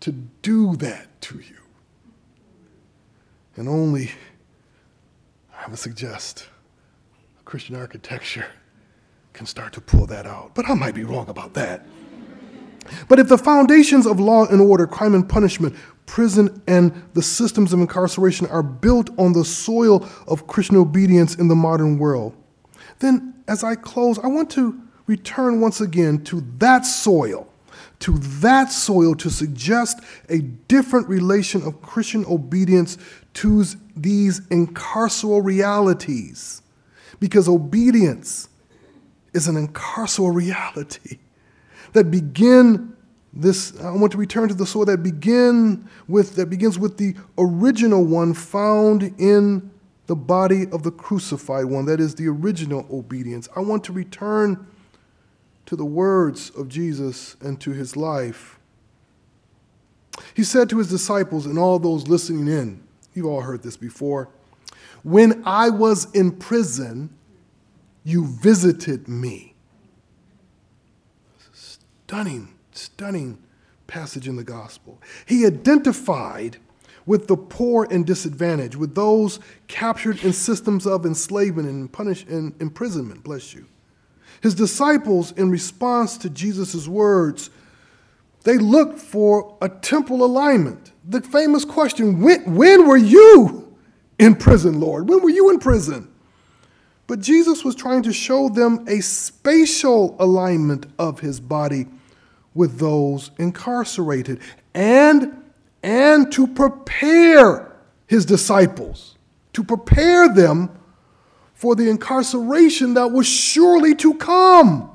to do that to you. And only, I would suggest, a Christian architecture can start to pull that out. But I might be wrong about that. But if the foundations of law and order, crime and punishment, prison, and the systems of incarceration are built on the soil of Christian obedience in the modern world, then as I close, I want to return once again to that soil, to that soil to suggest a different relation of Christian obedience to these incarceral realities. Because obedience is an incarceral reality that begin this I want to return to the soil that begin with that begins with the original one found in the body of the crucified one that is the original obedience. I want to return to the words of Jesus and to his life. He said to his disciples and all those listening in, you've all heard this before, when I was in prison, you visited me stunning, stunning passage in the gospel. He identified with the poor and disadvantaged, with those captured in systems of enslavement and punish and imprisonment, bless you. His disciples, in response to Jesus' words, they looked for a temporal alignment. The famous question when, when were you in prison, Lord? When were you in prison? But Jesus was trying to show them a spatial alignment of his body with those incarcerated and and to prepare his disciples to prepare them for the incarceration that was surely to come.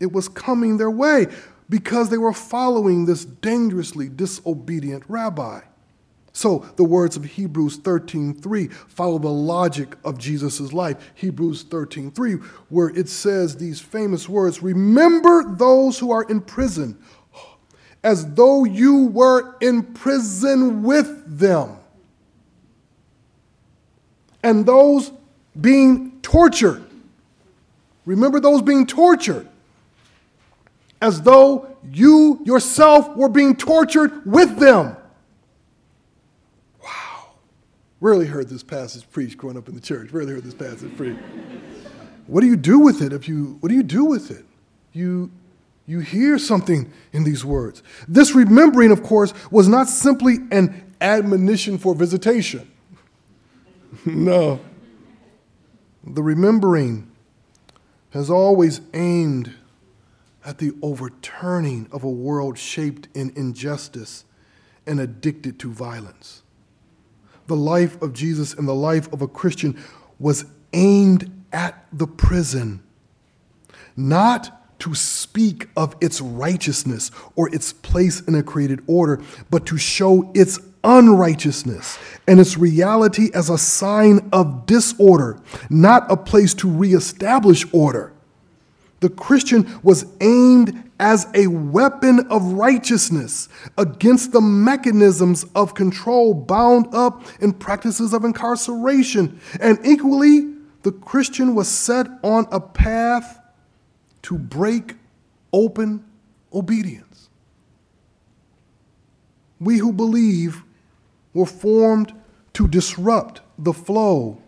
It was coming their way because they were following this dangerously disobedient rabbi so the words of Hebrews 13:3 follow the logic of Jesus' life. Hebrews 13:3, where it says these famous words, remember those who are in prison, as though you were in prison with them. And those being tortured. Remember those being tortured. As though you yourself were being tortured with them. Rarely heard this passage preached growing up in the church. Rarely heard this passage preached. what do you do with it if you what do you do with it? You you hear something in these words. This remembering, of course, was not simply an admonition for visitation. no. The remembering has always aimed at the overturning of a world shaped in injustice and addicted to violence the life of Jesus and the life of a Christian was aimed at the prison, not to speak of its righteousness or its place in a created order, but to show its unrighteousness and its reality as a sign of disorder, not a place to reestablish order. The Christian was aimed as a weapon of righteousness against the mechanisms of control bound up in practices of incarceration. And equally, the Christian was set on a path to break open obedience. We who believe were formed to disrupt the flow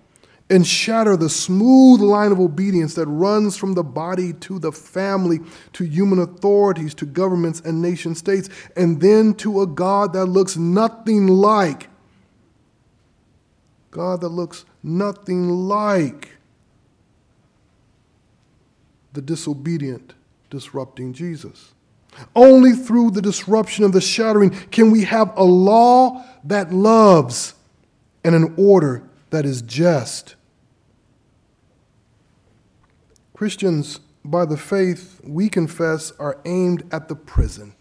and shatter the smooth line of obedience that runs from the body to the family, to human authorities, to governments and nation states, and then to a God that looks nothing like. God that looks nothing like the disobedient disrupting Jesus. Only through the disruption of the shattering can we have a law that loves and an order that is just. Christians, by the faith we confess, are aimed at the prison,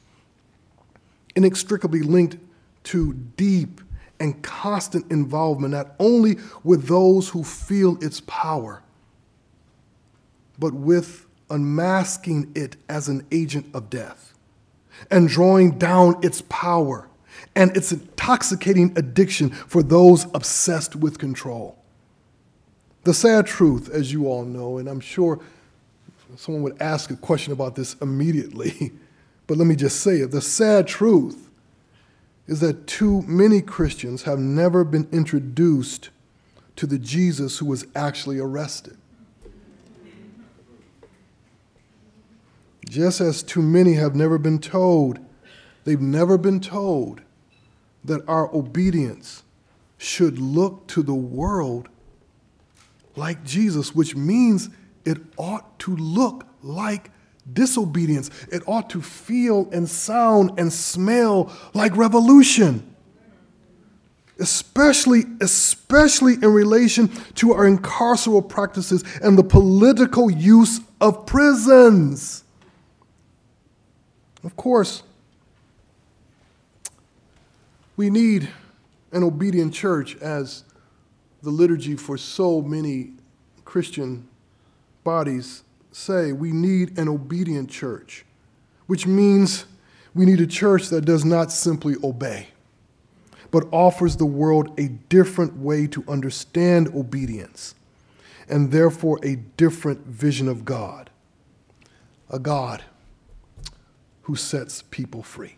inextricably linked to deep and constant involvement, not only with those who feel its power, but with unmasking it as an agent of death and drawing down its power and its intoxicating addiction for those obsessed with control. The sad truth, as you all know, and I'm sure someone would ask a question about this immediately, but let me just say it the sad truth is that too many Christians have never been introduced to the Jesus who was actually arrested. Just as too many have never been told, they've never been told that our obedience should look to the world like Jesus, which means it ought to look like disobedience. It ought to feel and sound and smell like revolution. Especially, especially in relation to our incarceral practices and the political use of prisons. Of course, we need an obedient church as the liturgy for so many Christian bodies say. We need an obedient church, which means we need a church that does not simply obey, but offers the world a different way to understand obedience and therefore a different vision of God. A God who sets people free.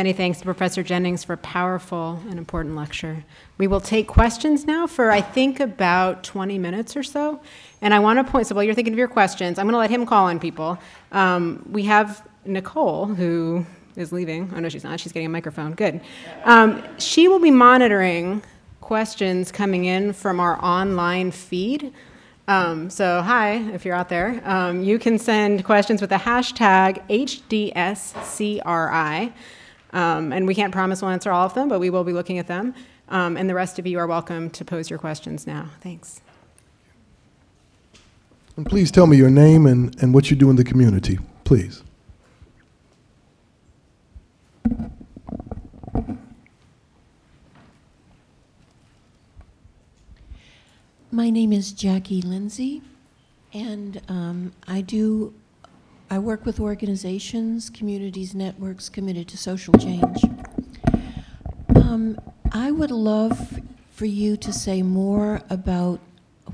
Many thanks to Professor Jennings for a powerful and important lecture. We will take questions now for, I think, about 20 minutes or so. And I want to point, so while you're thinking of your questions, I'm going to let him call on people. Um, we have Nicole, who is leaving. Oh, no, she's not. She's getting a microphone. Good. Um, she will be monitoring questions coming in from our online feed. Um, so, hi, if you're out there. Um, you can send questions with the hashtag HDSCRI. Um, and we can't promise we'll answer all of them, but we will be looking at them. Um, and the rest of you are welcome to pose your questions now. Thanks. And please tell me your name and, and what you do in the community, please. My name is Jackie Lindsay, and um, I do I work with organizations, communities, networks committed to social change. Um, I would love for you to say more about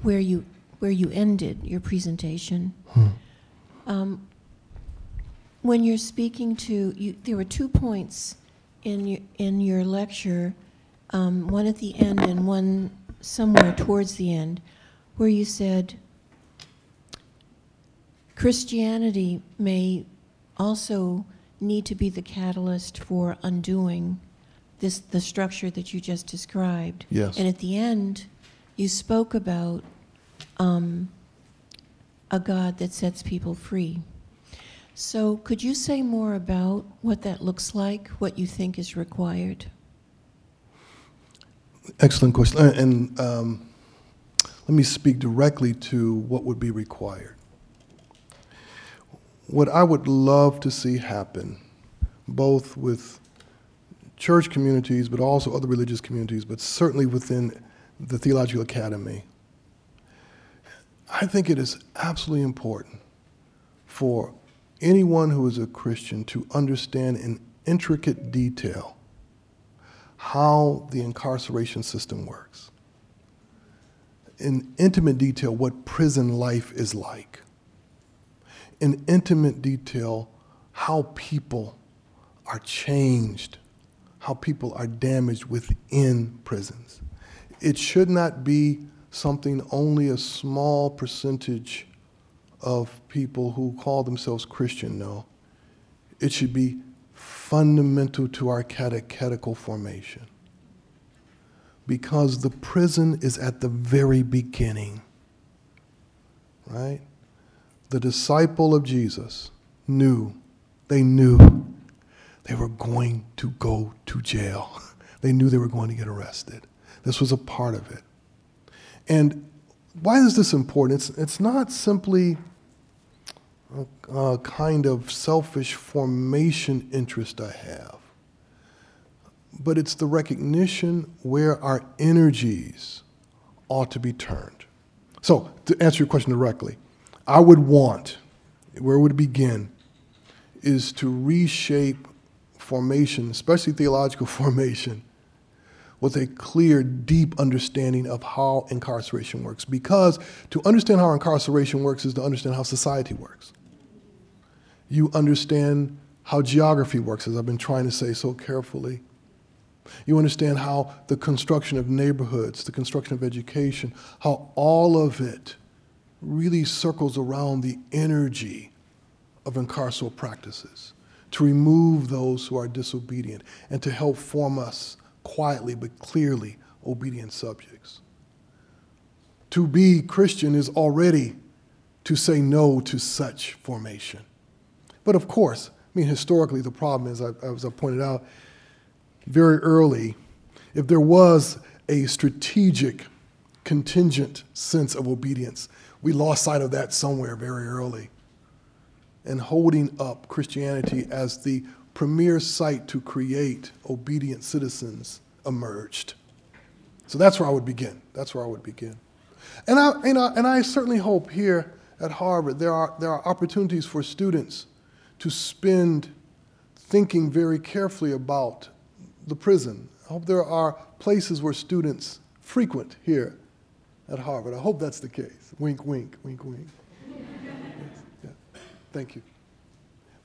where you where you ended your presentation. Hmm. Um, when you're speaking to you, there were two points in your, in your lecture, um, one at the end and one somewhere towards the end, where you said Christianity may also need to be the catalyst for undoing this the structure that you just described. Yes. And at the end, you spoke about um, a God that sets people free. So, could you say more about what that looks like, what you think is required? Excellent question. And um, let me speak directly to what would be required. What I would love to see happen, both with church communities, but also other religious communities, but certainly within the Theological Academy, I think it is absolutely important for anyone who is a Christian to understand in intricate detail how the incarceration system works. In intimate detail, what prison life is like. In intimate detail, how people are changed, how people are damaged within prisons. It should not be something only a small percentage of people who call themselves Christian know. It should be fundamental to our catechetical formation. Because the prison is at the very beginning, right? The disciple of Jesus knew, they knew they were going to go to jail. They knew they were going to get arrested. This was a part of it. And why is this important? It's, it's not simply a, a kind of selfish formation interest I have, but it's the recognition where our energies ought to be turned. So, to answer your question directly, I would want, where would it begin, is to reshape formation, especially theological formation, with a clear, deep understanding of how incarceration works. Because to understand how incarceration works is to understand how society works. You understand how geography works, as I've been trying to say so carefully. You understand how the construction of neighborhoods, the construction of education, how all of it really circles around the energy of incarceral practices to remove those who are disobedient and to help form us quietly but clearly obedient subjects. To be Christian is already to say no to such formation. But of course, I mean, historically, the problem is, as I pointed out very early, if there was a strategic, contingent sense of obedience, we lost sight of that somewhere very early. And holding up Christianity as the premier site to create obedient citizens emerged. So that's where I would begin. That's where I would begin. And I, and I, and I certainly hope here at Harvard there are, there are opportunities for students to spend thinking very carefully about the prison. I hope there are places where students frequent here at Harvard. I hope that's the case. Wink, wink, wink, wink. yes, yeah. Thank you.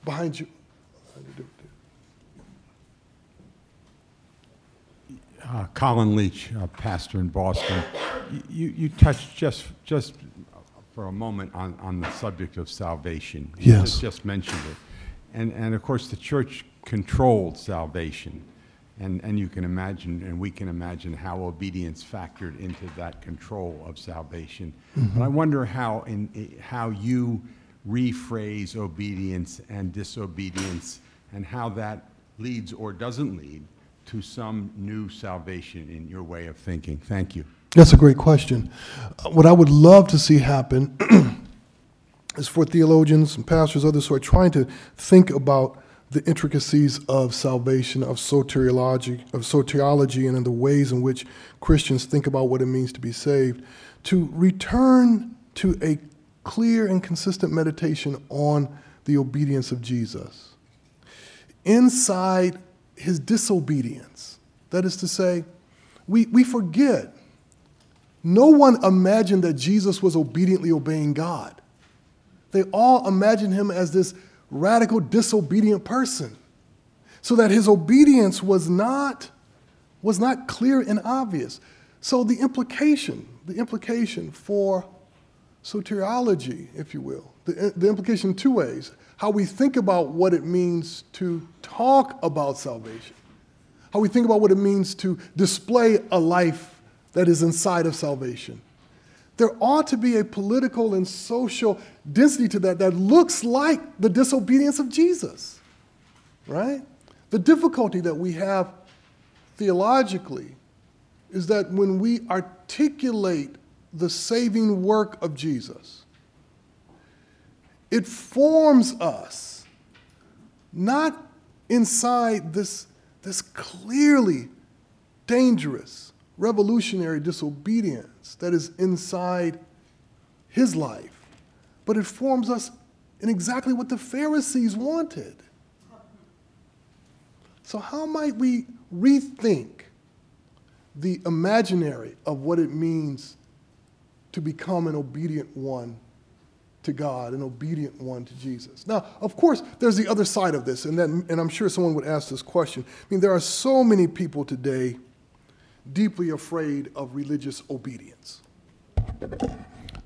Behind you. Uh, Colin Leach, uh, pastor in Boston. You, you touched just, just for a moment on, on the subject of salvation. You Yes. just, just mentioned it. And, and of course, the church controlled salvation. And, and you can imagine, and we can imagine how obedience factored into that control of salvation. But I wonder how, in, how you rephrase obedience and disobedience and how that leads or doesn't lead to some new salvation in your way of thinking. Thank you. That's a great question. Uh, What I would love to see happen is for theologians and pastors, others who are trying to think about the intricacies of salvation, of soteriology, of soteriology, and in the ways in which Christians think about what it means to be saved, to return to a clear and consistent meditation on the obedience of Jesus. Inside his disobedience, that is to say, we, we forget no one imagined that Jesus was obediently obeying God. They all imagined him as this radical, disobedient person. So that his obedience was not, was not clear and obvious. So the implication, the implication for soteriology, if you will, the, the implication two ways how we think about what it means to talk about salvation, how we think about what it means to display a life that is inside of salvation. There ought to be a political and social density to that that looks like the disobedience of Jesus, right? The difficulty that we have theologically is that when we articulate the saving work of Jesus, it forms us not inside this, this clearly dangerous, revolutionary disobedience that is inside his life, but it forms us in exactly what the Pharisees wanted. So, how might we rethink the imaginary of what it means to become an obedient one to God, an obedient one to Jesus. Now, of course, there's the other side of this, and, then, and I'm sure someone would ask this question. I mean, there are so many people today deeply afraid of religious obedience.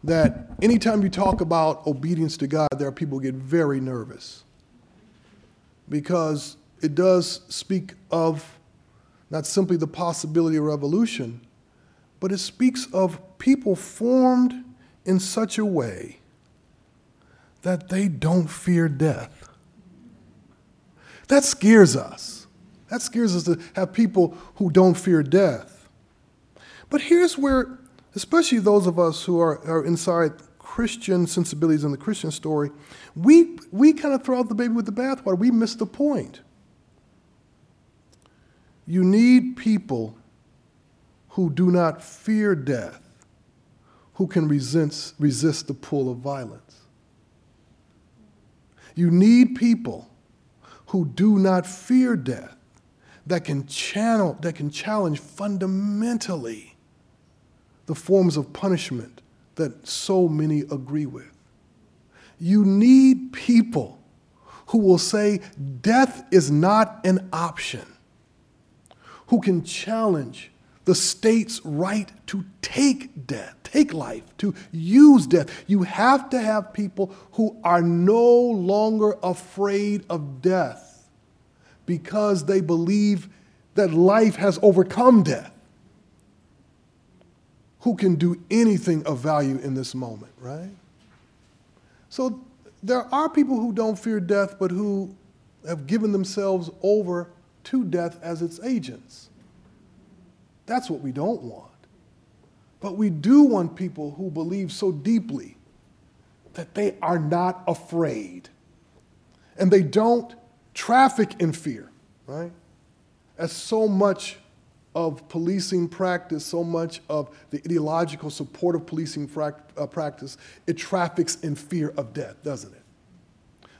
That anytime you talk about obedience to God, there are people who get very nervous because it does speak of not simply the possibility of revolution, but it speaks of people formed in such a way that they don't fear death. That scares us. That scares us to have people who don't fear death. But here's where, especially those of us who are, are inside Christian sensibilities in the Christian story, we, we kind of throw out the baby with the bathwater. We miss the point. You need people who do not fear death, who can resist, resist the pull of violence. You need people who do not fear death, that can channel, that can challenge fundamentally the forms of punishment that so many agree with. You need people who will say death is not an option who can challenge the state's right to take death, take life, to use death. You have to have people who are no longer afraid of death because they believe that life has overcome death. Who can do anything of value in this moment, right? So there are people who don't fear death, but who have given themselves over to death as its agents. That's what we don't want. But we do want people who believe so deeply that they are not afraid and they don't traffic in fear, right? As so much of policing practice, so much of the ideological support of policing uh, practice, it traffics in fear of death, doesn't it?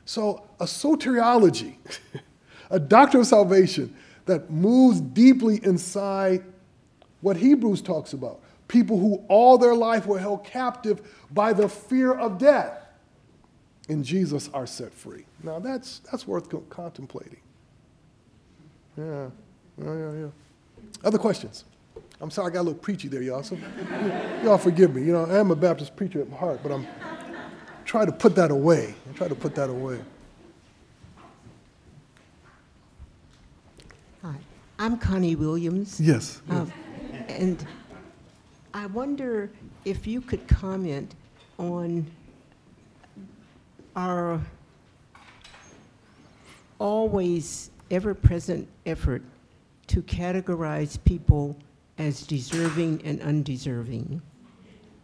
So, a soteriology a doctrine of salvation that moves deeply inside what Hebrews talks about. People who all their life were held captive by the fear of death in Jesus are set free. Now that's, that's worth co- contemplating. Yeah, yeah, yeah, yeah. Other questions? I'm sorry I got a little preachy there, y'all. So y'all forgive me. You know, I am a Baptist preacher at my heart, but I'm trying to put that away. I try to put that away. Hi, I'm Connie Williams. Yes. Uh, and I wonder if you could comment on our always ever present effort to categorize people as deserving and undeserving,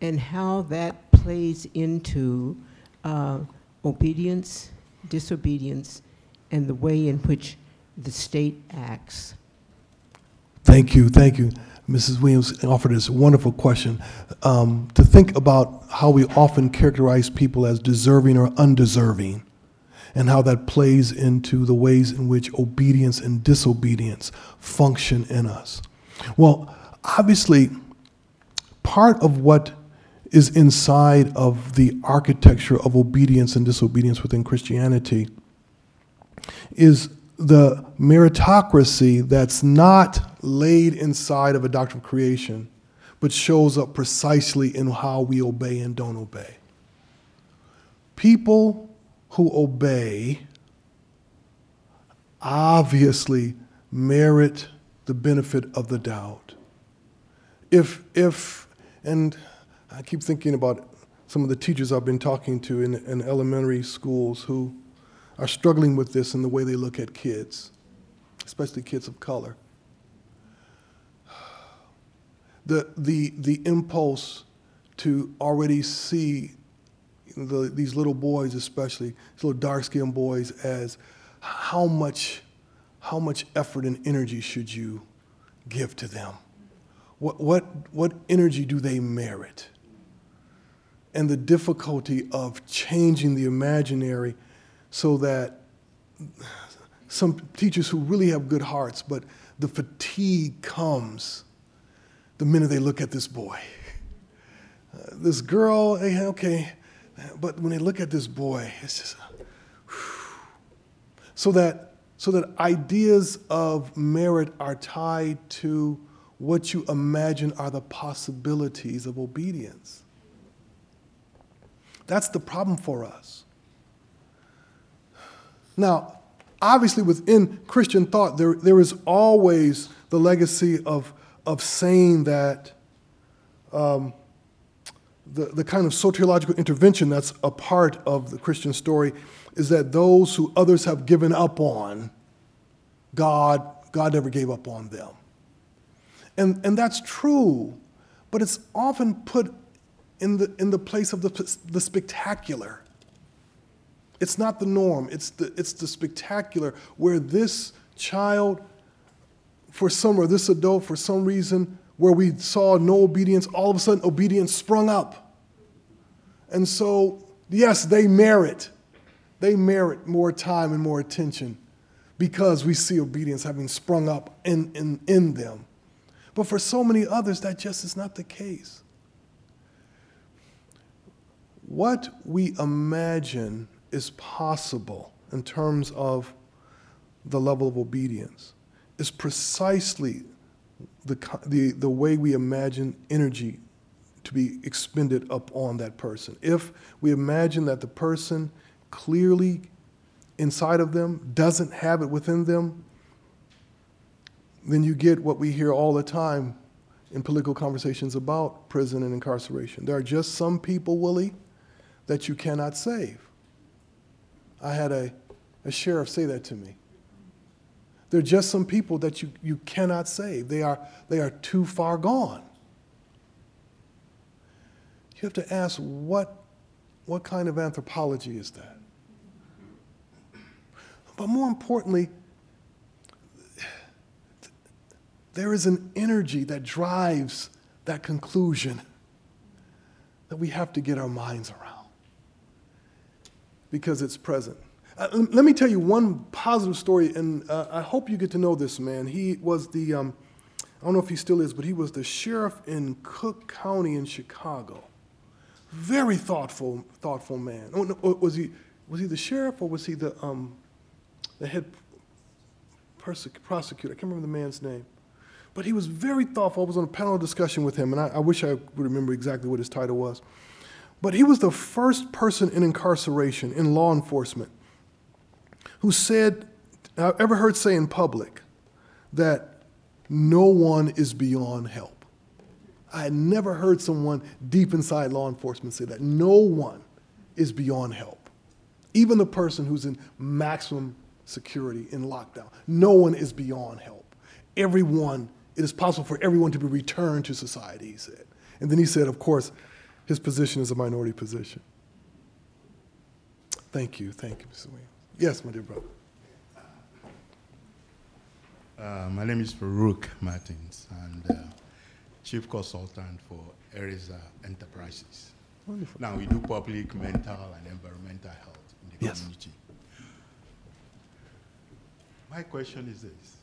and how that plays into uh, obedience, disobedience, and the way in which the state acts. Thank you, thank you. Mrs. Williams offered this wonderful question um, to think about how we often characterize people as deserving or undeserving, and how that plays into the ways in which obedience and disobedience function in us. Well, obviously, part of what is inside of the architecture of obedience and disobedience within Christianity is the meritocracy that's not laid inside of a doctrine of creation, but shows up precisely in how we obey and don't obey. People who obey obviously merit the benefit of the doubt. If, if, and I keep thinking about some of the teachers I've been talking to in, in elementary schools who are struggling with this in the way they look at kids, especially kids of color. The, the, the impulse to already see the, these little boys, especially these little dark-skinned boys, as how much, how much effort and energy should you give to them? What, what, what energy do they merit? And the difficulty of changing the imaginary so that some teachers who really have good hearts, but the fatigue comes the minute they look at this boy. Uh, this girl, eh, okay, but when they look at this boy, it's just so that so that ideas of merit are tied to what you imagine are the possibilities of obedience. That's the problem for us. Now, obviously, within Christian thought, there, there is always the legacy of, of saying that um, the, the kind of soteriological intervention that's a part of the Christian story is that those who others have given up on, God, God never gave up on them. And, and that's true, but it's often put in the, in the place of the, the spectacular. It's not the norm, it's the, it's the spectacular where this child, for some, or this adult, for some reason, where we saw no obedience, all of a sudden obedience sprung up. And so, yes, they merit, they merit more time and more attention because we see obedience having sprung up in, in, in them. But for so many others, that just is not the case. What we imagine is possible in terms of the level of obedience is precisely the, the, the way we imagine energy to be expended upon that person. If we imagine that the person clearly inside of them doesn't have it within them, then you get what we hear all the time in political conversations about prison and incarceration. There are just some people, Willie, that you cannot save. I had a, a sheriff say that to me. There are just some people that you, you cannot save. They are, they are too far gone. You have to ask what, what kind of anthropology is that? But more importantly, there is an energy that drives that conclusion that we have to get our minds around because it's present. Uh, let me tell you one positive story, and uh, I hope you get to know this man. He was the, um, I don't know if he still is, but he was the sheriff in Cook County in Chicago. Very thoughtful, thoughtful man. Oh, no, was he, was he the sheriff or was he the, um, the head prosecutor? I can't remember the man's name. But he was very thoughtful. I was on a panel discussion with him, and I, I wish I would remember exactly what his title was. But he was the first person in incarceration, in law enforcement, who said, I've ever heard say in public, that no one is beyond help. I had never heard someone deep inside law enforcement say that. No one is beyond help. Even the person who's in maximum security in lockdown, no one is beyond help. Everyone, it is possible for everyone to be returned to society, he said. And then he said, of course, his position is a minority position. Thank you, thank you, Mr. Williams. Yes, my dear brother. Uh, my name is Farouk Martins, and uh, Chief Consultant for ERISA Enterprises. Wonderful. Now, we do public, mental, and environmental health in the Yes. community. My question is this.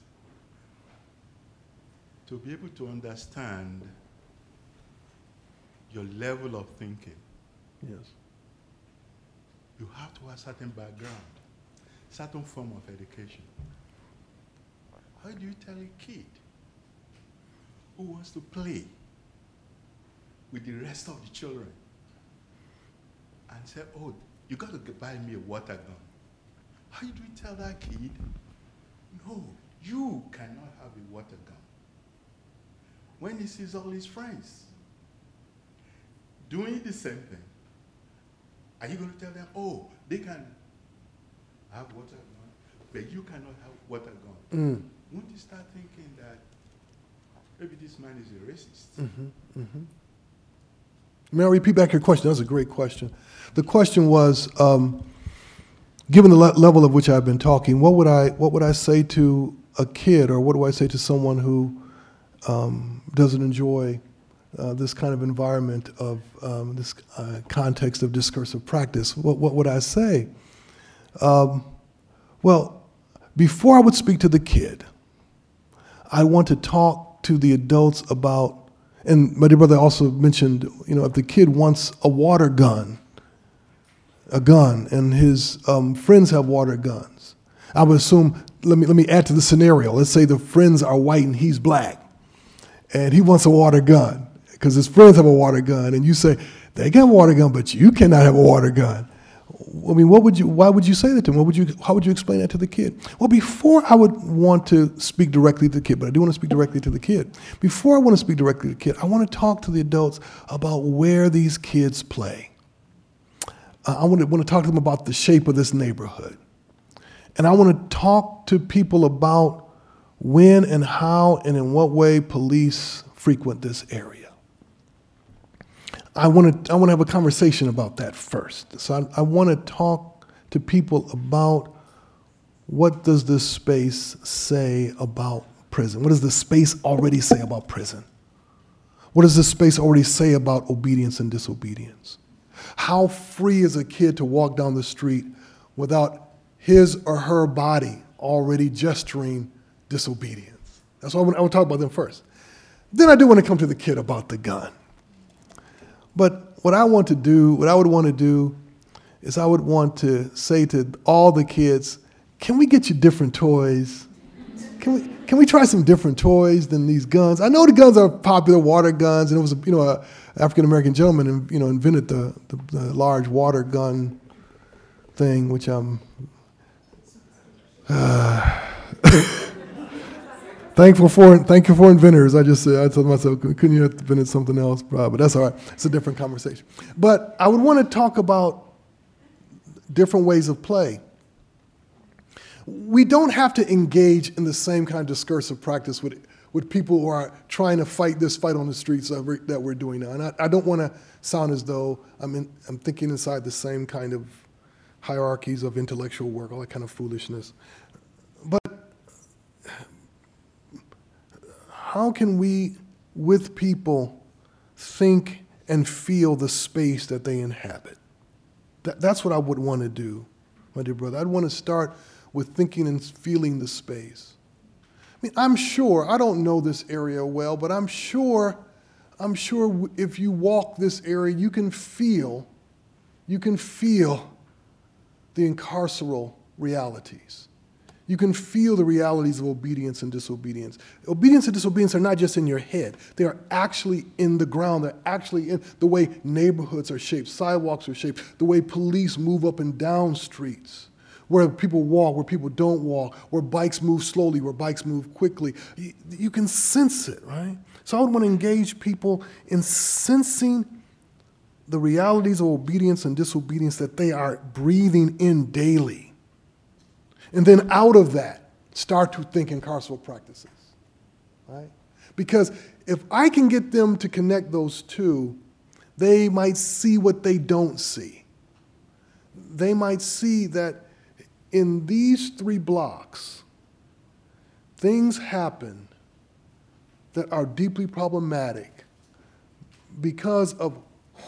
To be able to understand your level of thinking, Yes. you have to have certain background, certain form of education. How do you tell a kid who wants to play with the rest of the children and say, oh, you got to buy me a water gun? How do you tell that kid, no, You cannot have a water gun. When he sees all his friends doing the same thing, are you going to tell them, oh, they can have water gun, but you cannot have water gun? Mm. Won't you start thinking that maybe this man is a racist? Mm-hmm. May I repeat back your question? That was a great question. The question was, um, given the le- level of which I've been talking, what would I what would I say to a kid, or what do I say to someone who um, doesn't enjoy uh, this kind of environment of um, this uh, context of discursive practice? What what would I say? Um, well, before I would speak to the kid, I want to talk to the adults about and my dear brother also mentioned, you know, if the kid wants a water gun, a gun, and his um, friends have water guns, I would assume. Let me let me add to the scenario. Let's say the friends are white and he's black, and he wants a water gun because his friends have a water gun, and you say they got a water gun, but you cannot have a water gun. I mean, what would you? Why would you say that to him? What would you? How would you explain that to the kid? Well, before I would want to speak directly to the kid, but I do want to speak directly to the kid. Before I want to speak directly to the kid, I want to talk to the adults about where these kids play. Uh, I want to want to talk to them about the shape of this neighborhood, and I want to talk to people about when and how and in what way police frequent this area. I want to I want to have a conversation about that first. So I, I want to talk to people about what does this space say about prison? What does the space already say about prison? What does this space already say about obedience and disobedience? How free is a kid to walk down the street without his or her body already gesturing disobedience? That's why I want, I want to talk about them first. Then I do want to come to the kid about the gun. But what I want to do, what I would want to do, is I would want to say to all the kids, can we get you different toys? Can we, can we try some different toys than these guns? I know the guns are popular, water guns, and it was, you know, a African American gentleman, you know, invented the, the, the large water gun thing, which I'm uh, thankful for. Thankful for inventors. I just said, I told myself, couldn't you have invented something else? But that's all right. It's a different conversation. But I would want to talk about different ways of play we don't have to engage in the same kind of discursive practice with, with people who are trying to fight this fight on the streets that we're, that we're doing now. And I, I don't want to sound as though I'm, in, I'm thinking inside the same kind of hierarchies of intellectual work, all that kind of foolishness. But how can we, with people, think and feel the space that they inhabit? That, that's what I would want to do, my dear brother. I'd want to start with thinking and feeling the space. I mean, I'm sure, I don't know this area well, but I'm sure, I'm sure if you walk this area, you can feel, you can feel the incarceral realities. You can feel the realities of obedience and disobedience. Obedience and disobedience are not just in your head, they are actually in the ground. They're actually in the way neighborhoods are shaped, sidewalks are shaped, the way police move up and down streets where people walk, where people don't walk, where bikes move slowly, where bikes move quickly. You, you can sense it, right? So I would want to engage people in sensing the realities of obedience and disobedience that they are breathing in daily. And then out of that, start to think in carceral practices, right? Because if I can get them to connect those two, they might see what they don't see. They might see that in these three blocks, things happen that are deeply problematic because of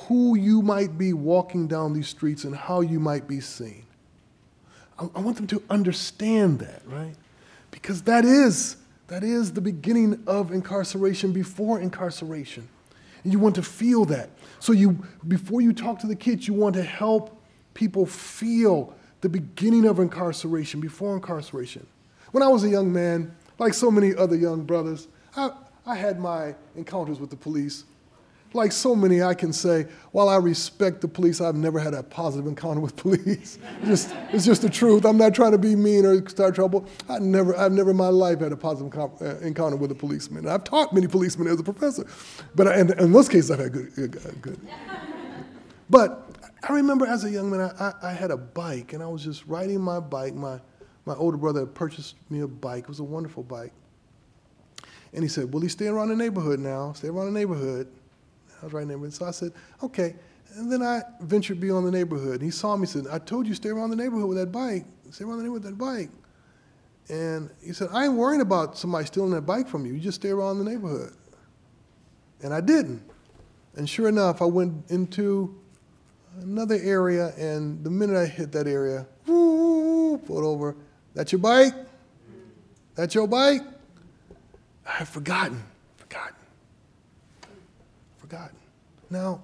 who you might be walking down these streets and how you might be seen. I, I want them to understand that, right? Because that is, that is the beginning of incarceration before incarceration. And you want to feel that. So you, before you talk to the kids, you want to help people feel the beginning of incarceration, before incarceration. When I was a young man, like so many other young brothers, I, I had my encounters with the police. Like so many, I can say, while I respect the police, I've never had a positive encounter with police. just, it's just the truth. I'm not trying to be mean or start trouble. I never, I've never in my life had a positive uh, encounter with a policeman. I've taught many policemen as a professor, but I, and in those cases, I've had good. good, good. But I remember as a young man, I, I, I had a bike, and I was just riding my bike. My, my older brother had purchased me a bike. It was a wonderful bike. And he said, Willie stay around the neighborhood now? Stay around the neighborhood. I was right in the neighborhood. So I said, Okay. And then I ventured beyond the neighborhood. And he saw me and said, I told you stay around the neighborhood with that bike. Stay around the neighborhood with that bike. And he said, I ain't worrying about somebody stealing that bike from you. You just stay around the neighborhood. And I didn't. And sure enough, I went into another area, and the minute I hit that area, woo, pulled over. That's your bike? That's your bike? I had forgotten, forgotten. Now,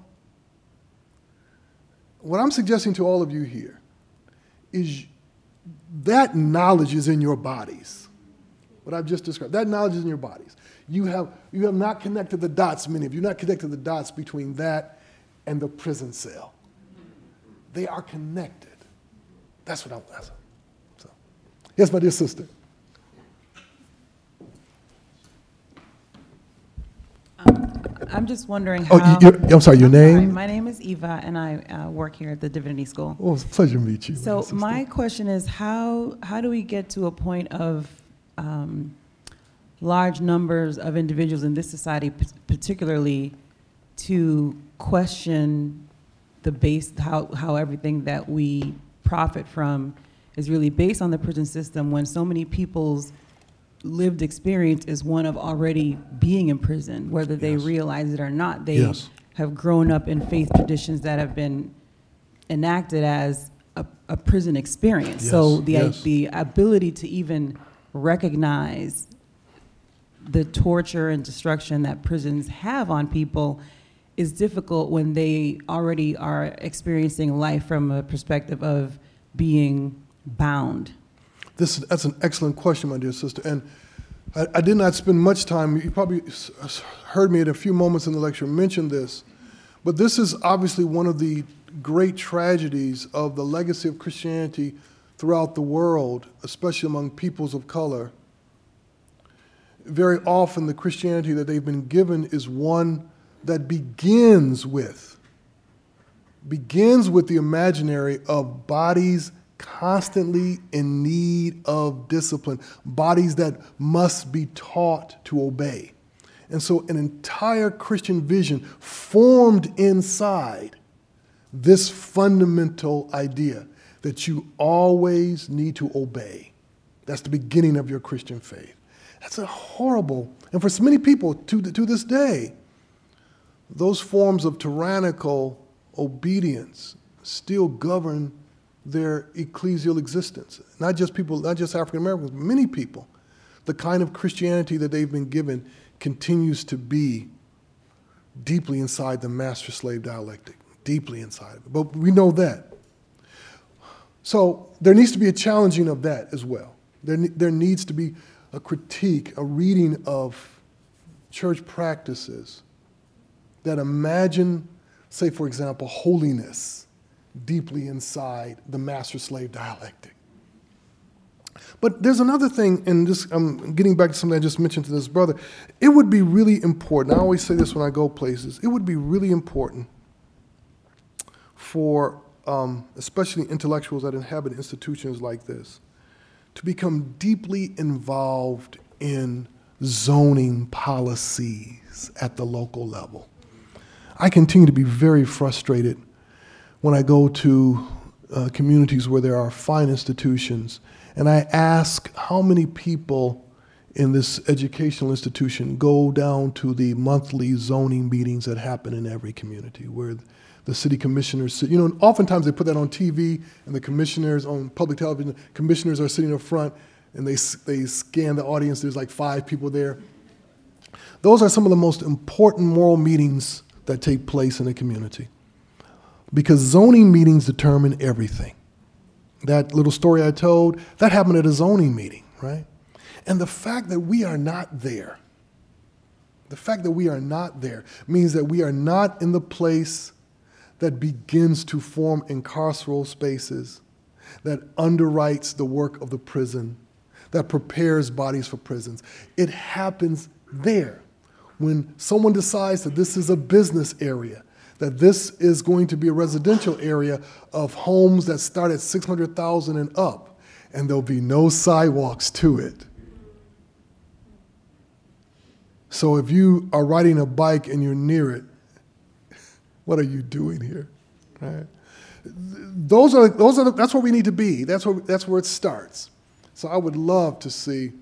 what I'm suggesting to all of you here is that knowledge is in your bodies. What I've just described, that knowledge is in your bodies. You have, you have not connected the dots, many of you, not connected the dots between that and the prison cell. They are connected. That's what I'm, that's, so. Yes, my dear sister. Um, I'm just wondering Oh, how. you- you're- I'm sorry, your name? My name is Eva, and I uh, work here at the Divinity School. Oh, it's a pleasure to meet you. So sister. my question is, how, how do we get to a point of um, large numbers of individuals in this society, p- particularly, to question the base, how, how everything that we profit from is really based on the prison system, when so many people's lived experience is one of already being in prison, whether they Yes. realize it or not. They Yes. have grown up in faith traditions that have been enacted as a, a prison experience. so Yes, the yes. the ability to even recognize the torture and destruction that prisons have on people is difficult when they already are experiencing life from a perspective of being bound. This, that's an excellent question, my dear sister. And I, I did not spend much time, you probably heard me at a few moments in the lecture mention this, but this is obviously one of the great tragedies of the legacy of Christianity throughout the world, especially among peoples of color. Very often, the Christianity that they've been given is one that begins with begins with the imaginary of bodies constantly in need of discipline, bodies that must be taught to obey. And so, an entire Christian vision formed inside this fundamental idea that you always need to obey. That's the beginning of your Christian faith. That's a horrible, and for so many people to, to this day, those forms of tyrannical obedience still govern their ecclesial existence. Not just people, not just African Americans, many people. The kind of Christianity that they've been given continues to be deeply inside the master slave dialectic, deeply inside of it. But we know that. So there needs to be a challenging of that as well. There, there needs to be a critique, a reading of church practices that imagine, say, for example, holiness deeply inside the master slave dialectic. But there's another thing, and this, I'm getting back to something I just mentioned to this brother. It would be really important, I always say this when I go places, it would be really important for um, especially intellectuals that inhabit institutions like this to become deeply involved in zoning policies at the local level. I continue to be very frustrated when I go to uh, communities where there are fine institutions and I ask how many people in this educational institution go down to the monthly zoning meetings that happen in every community where the city commissioners sit. You know, oftentimes they put that on TV and the commissioners on public television, commissioners are sitting up front and they, they scan the audience. There's like five people there. Those are some of the most important moral meetings that take place in a community because zoning meetings determine everything. That little story I told, that happened at a zoning meeting, right? And the fact that we are not there, The fact that we are not there means that we are not in the place that begins to form incarceral spaces, that underwrites the work of the prison, that prepares bodies for prisons. It happens there. When someone decides that this is a business area, that this is going to be a residential area of homes that start at 600,000 and up, and there'll be no sidewalks to it. So if you are riding a bike and you're near it, what are you doing here? Right? Those are, those are the, that's where we need to be. That's where, that's where it starts. So I would love to see,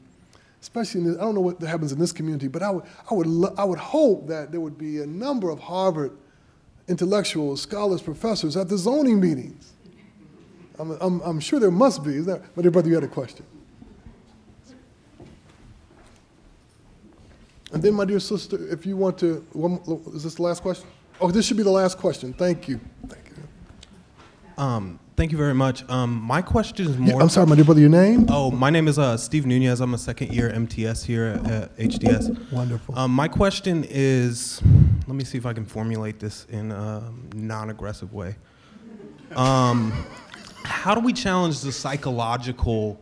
especially in this, I don't know what happens in this community, but I would, I would, I would hope that there would be a number of Harvard intellectuals, scholars, professors at the zoning meetings. I'm, I'm, I'm sure there must be. Is that, but dear brother, you had a question. And then, my dear sister, if you want to, one, is this the last question? Oh, this should be the last question. Thank you. Thank you. Um, thank you very much. Um, my question is Yeah, more. I'm sorry, my dear brother, your name? Oh, my name is uh, Steve Nunez. I'm a second year MTS here at, at HDS. Wonderful. Um, my question is, let me see if I can formulate this in a non-aggressive way. Um, how do we challenge the psychological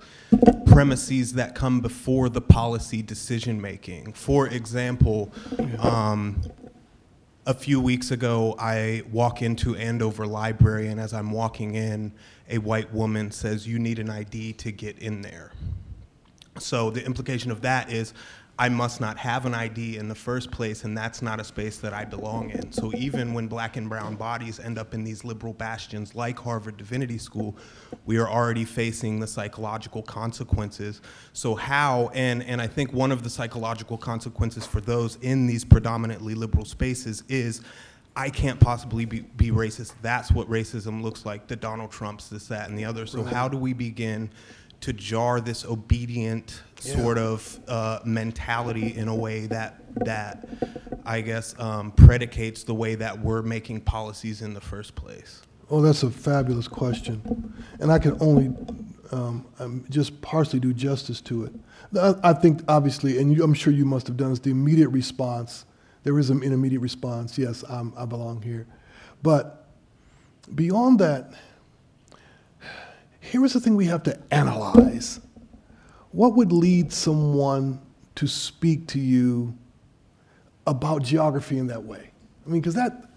premises that come before the policy decision making? For example, um, a few weeks ago, I walk into Andover Library, and as I'm walking in, a white woman says, You need an ID to get in there. So the implication of that is I must not have an ID in the first place, and that's not a space that I belong in. So even when black and brown bodies end up in these liberal bastions like Harvard Divinity School, we are already facing the psychological consequences. So how, and, and I think one of the psychological consequences for those in these predominantly liberal spaces is I can't possibly be, be racist. That's what racism looks like, the Donald Trumps, this, that, and the other. So how do we begin to jar this obedient sort of uh, mentality in a way that that I guess um, predicates the way that we're making policies in the first place. Oh, that's a fabulous question. And I can only um, um, just partially do justice to it. I, I think, obviously, and you, I'm sure you must have done this, the immediate response. There is an immediate response. Yes, I'm, I belong here. But beyond that, here is the thing we have to analyze. What would lead someone to speak to you about geography in that way? I mean, because that,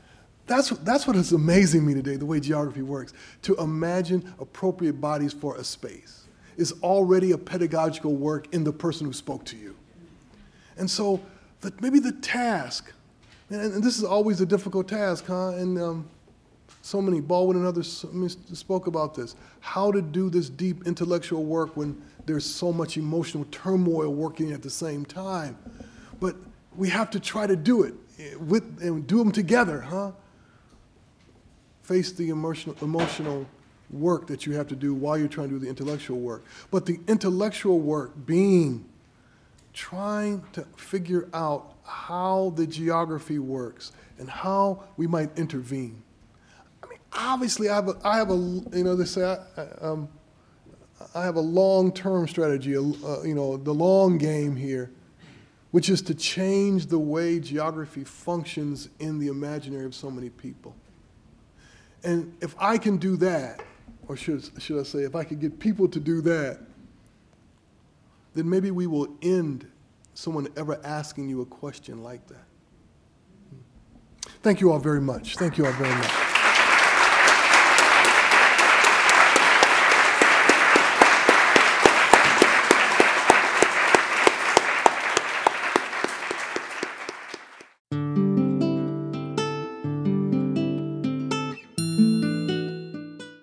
that's, that's what is amazing me today, the way geography works. To imagine appropriate bodies for a space is already a pedagogical work in the person who spoke to you. And so maybe the task, and, and this is always a difficult task, huh? And um, so many, Baldwin and others spoke about this. How to do this deep intellectual work when there's so much emotional turmoil working at the same time. But we have to try to do it eh, with, and do them together, huh? Face the emotional, emotional work that you have to do while you're trying to do the intellectual work. But the intellectual work being trying to figure out how the geography works and how we might intervene. Obviously, I have a, I have a you know, they say, I, I, um, I have a long-term strategy, uh, you know, the long game here, which is to change the way geography functions in the imaginary of so many people. And if I can do that, or should, should I say, if I could get people to do that, then maybe we will end someone ever asking you a question like that. Thank you all very much. Thank you all very much.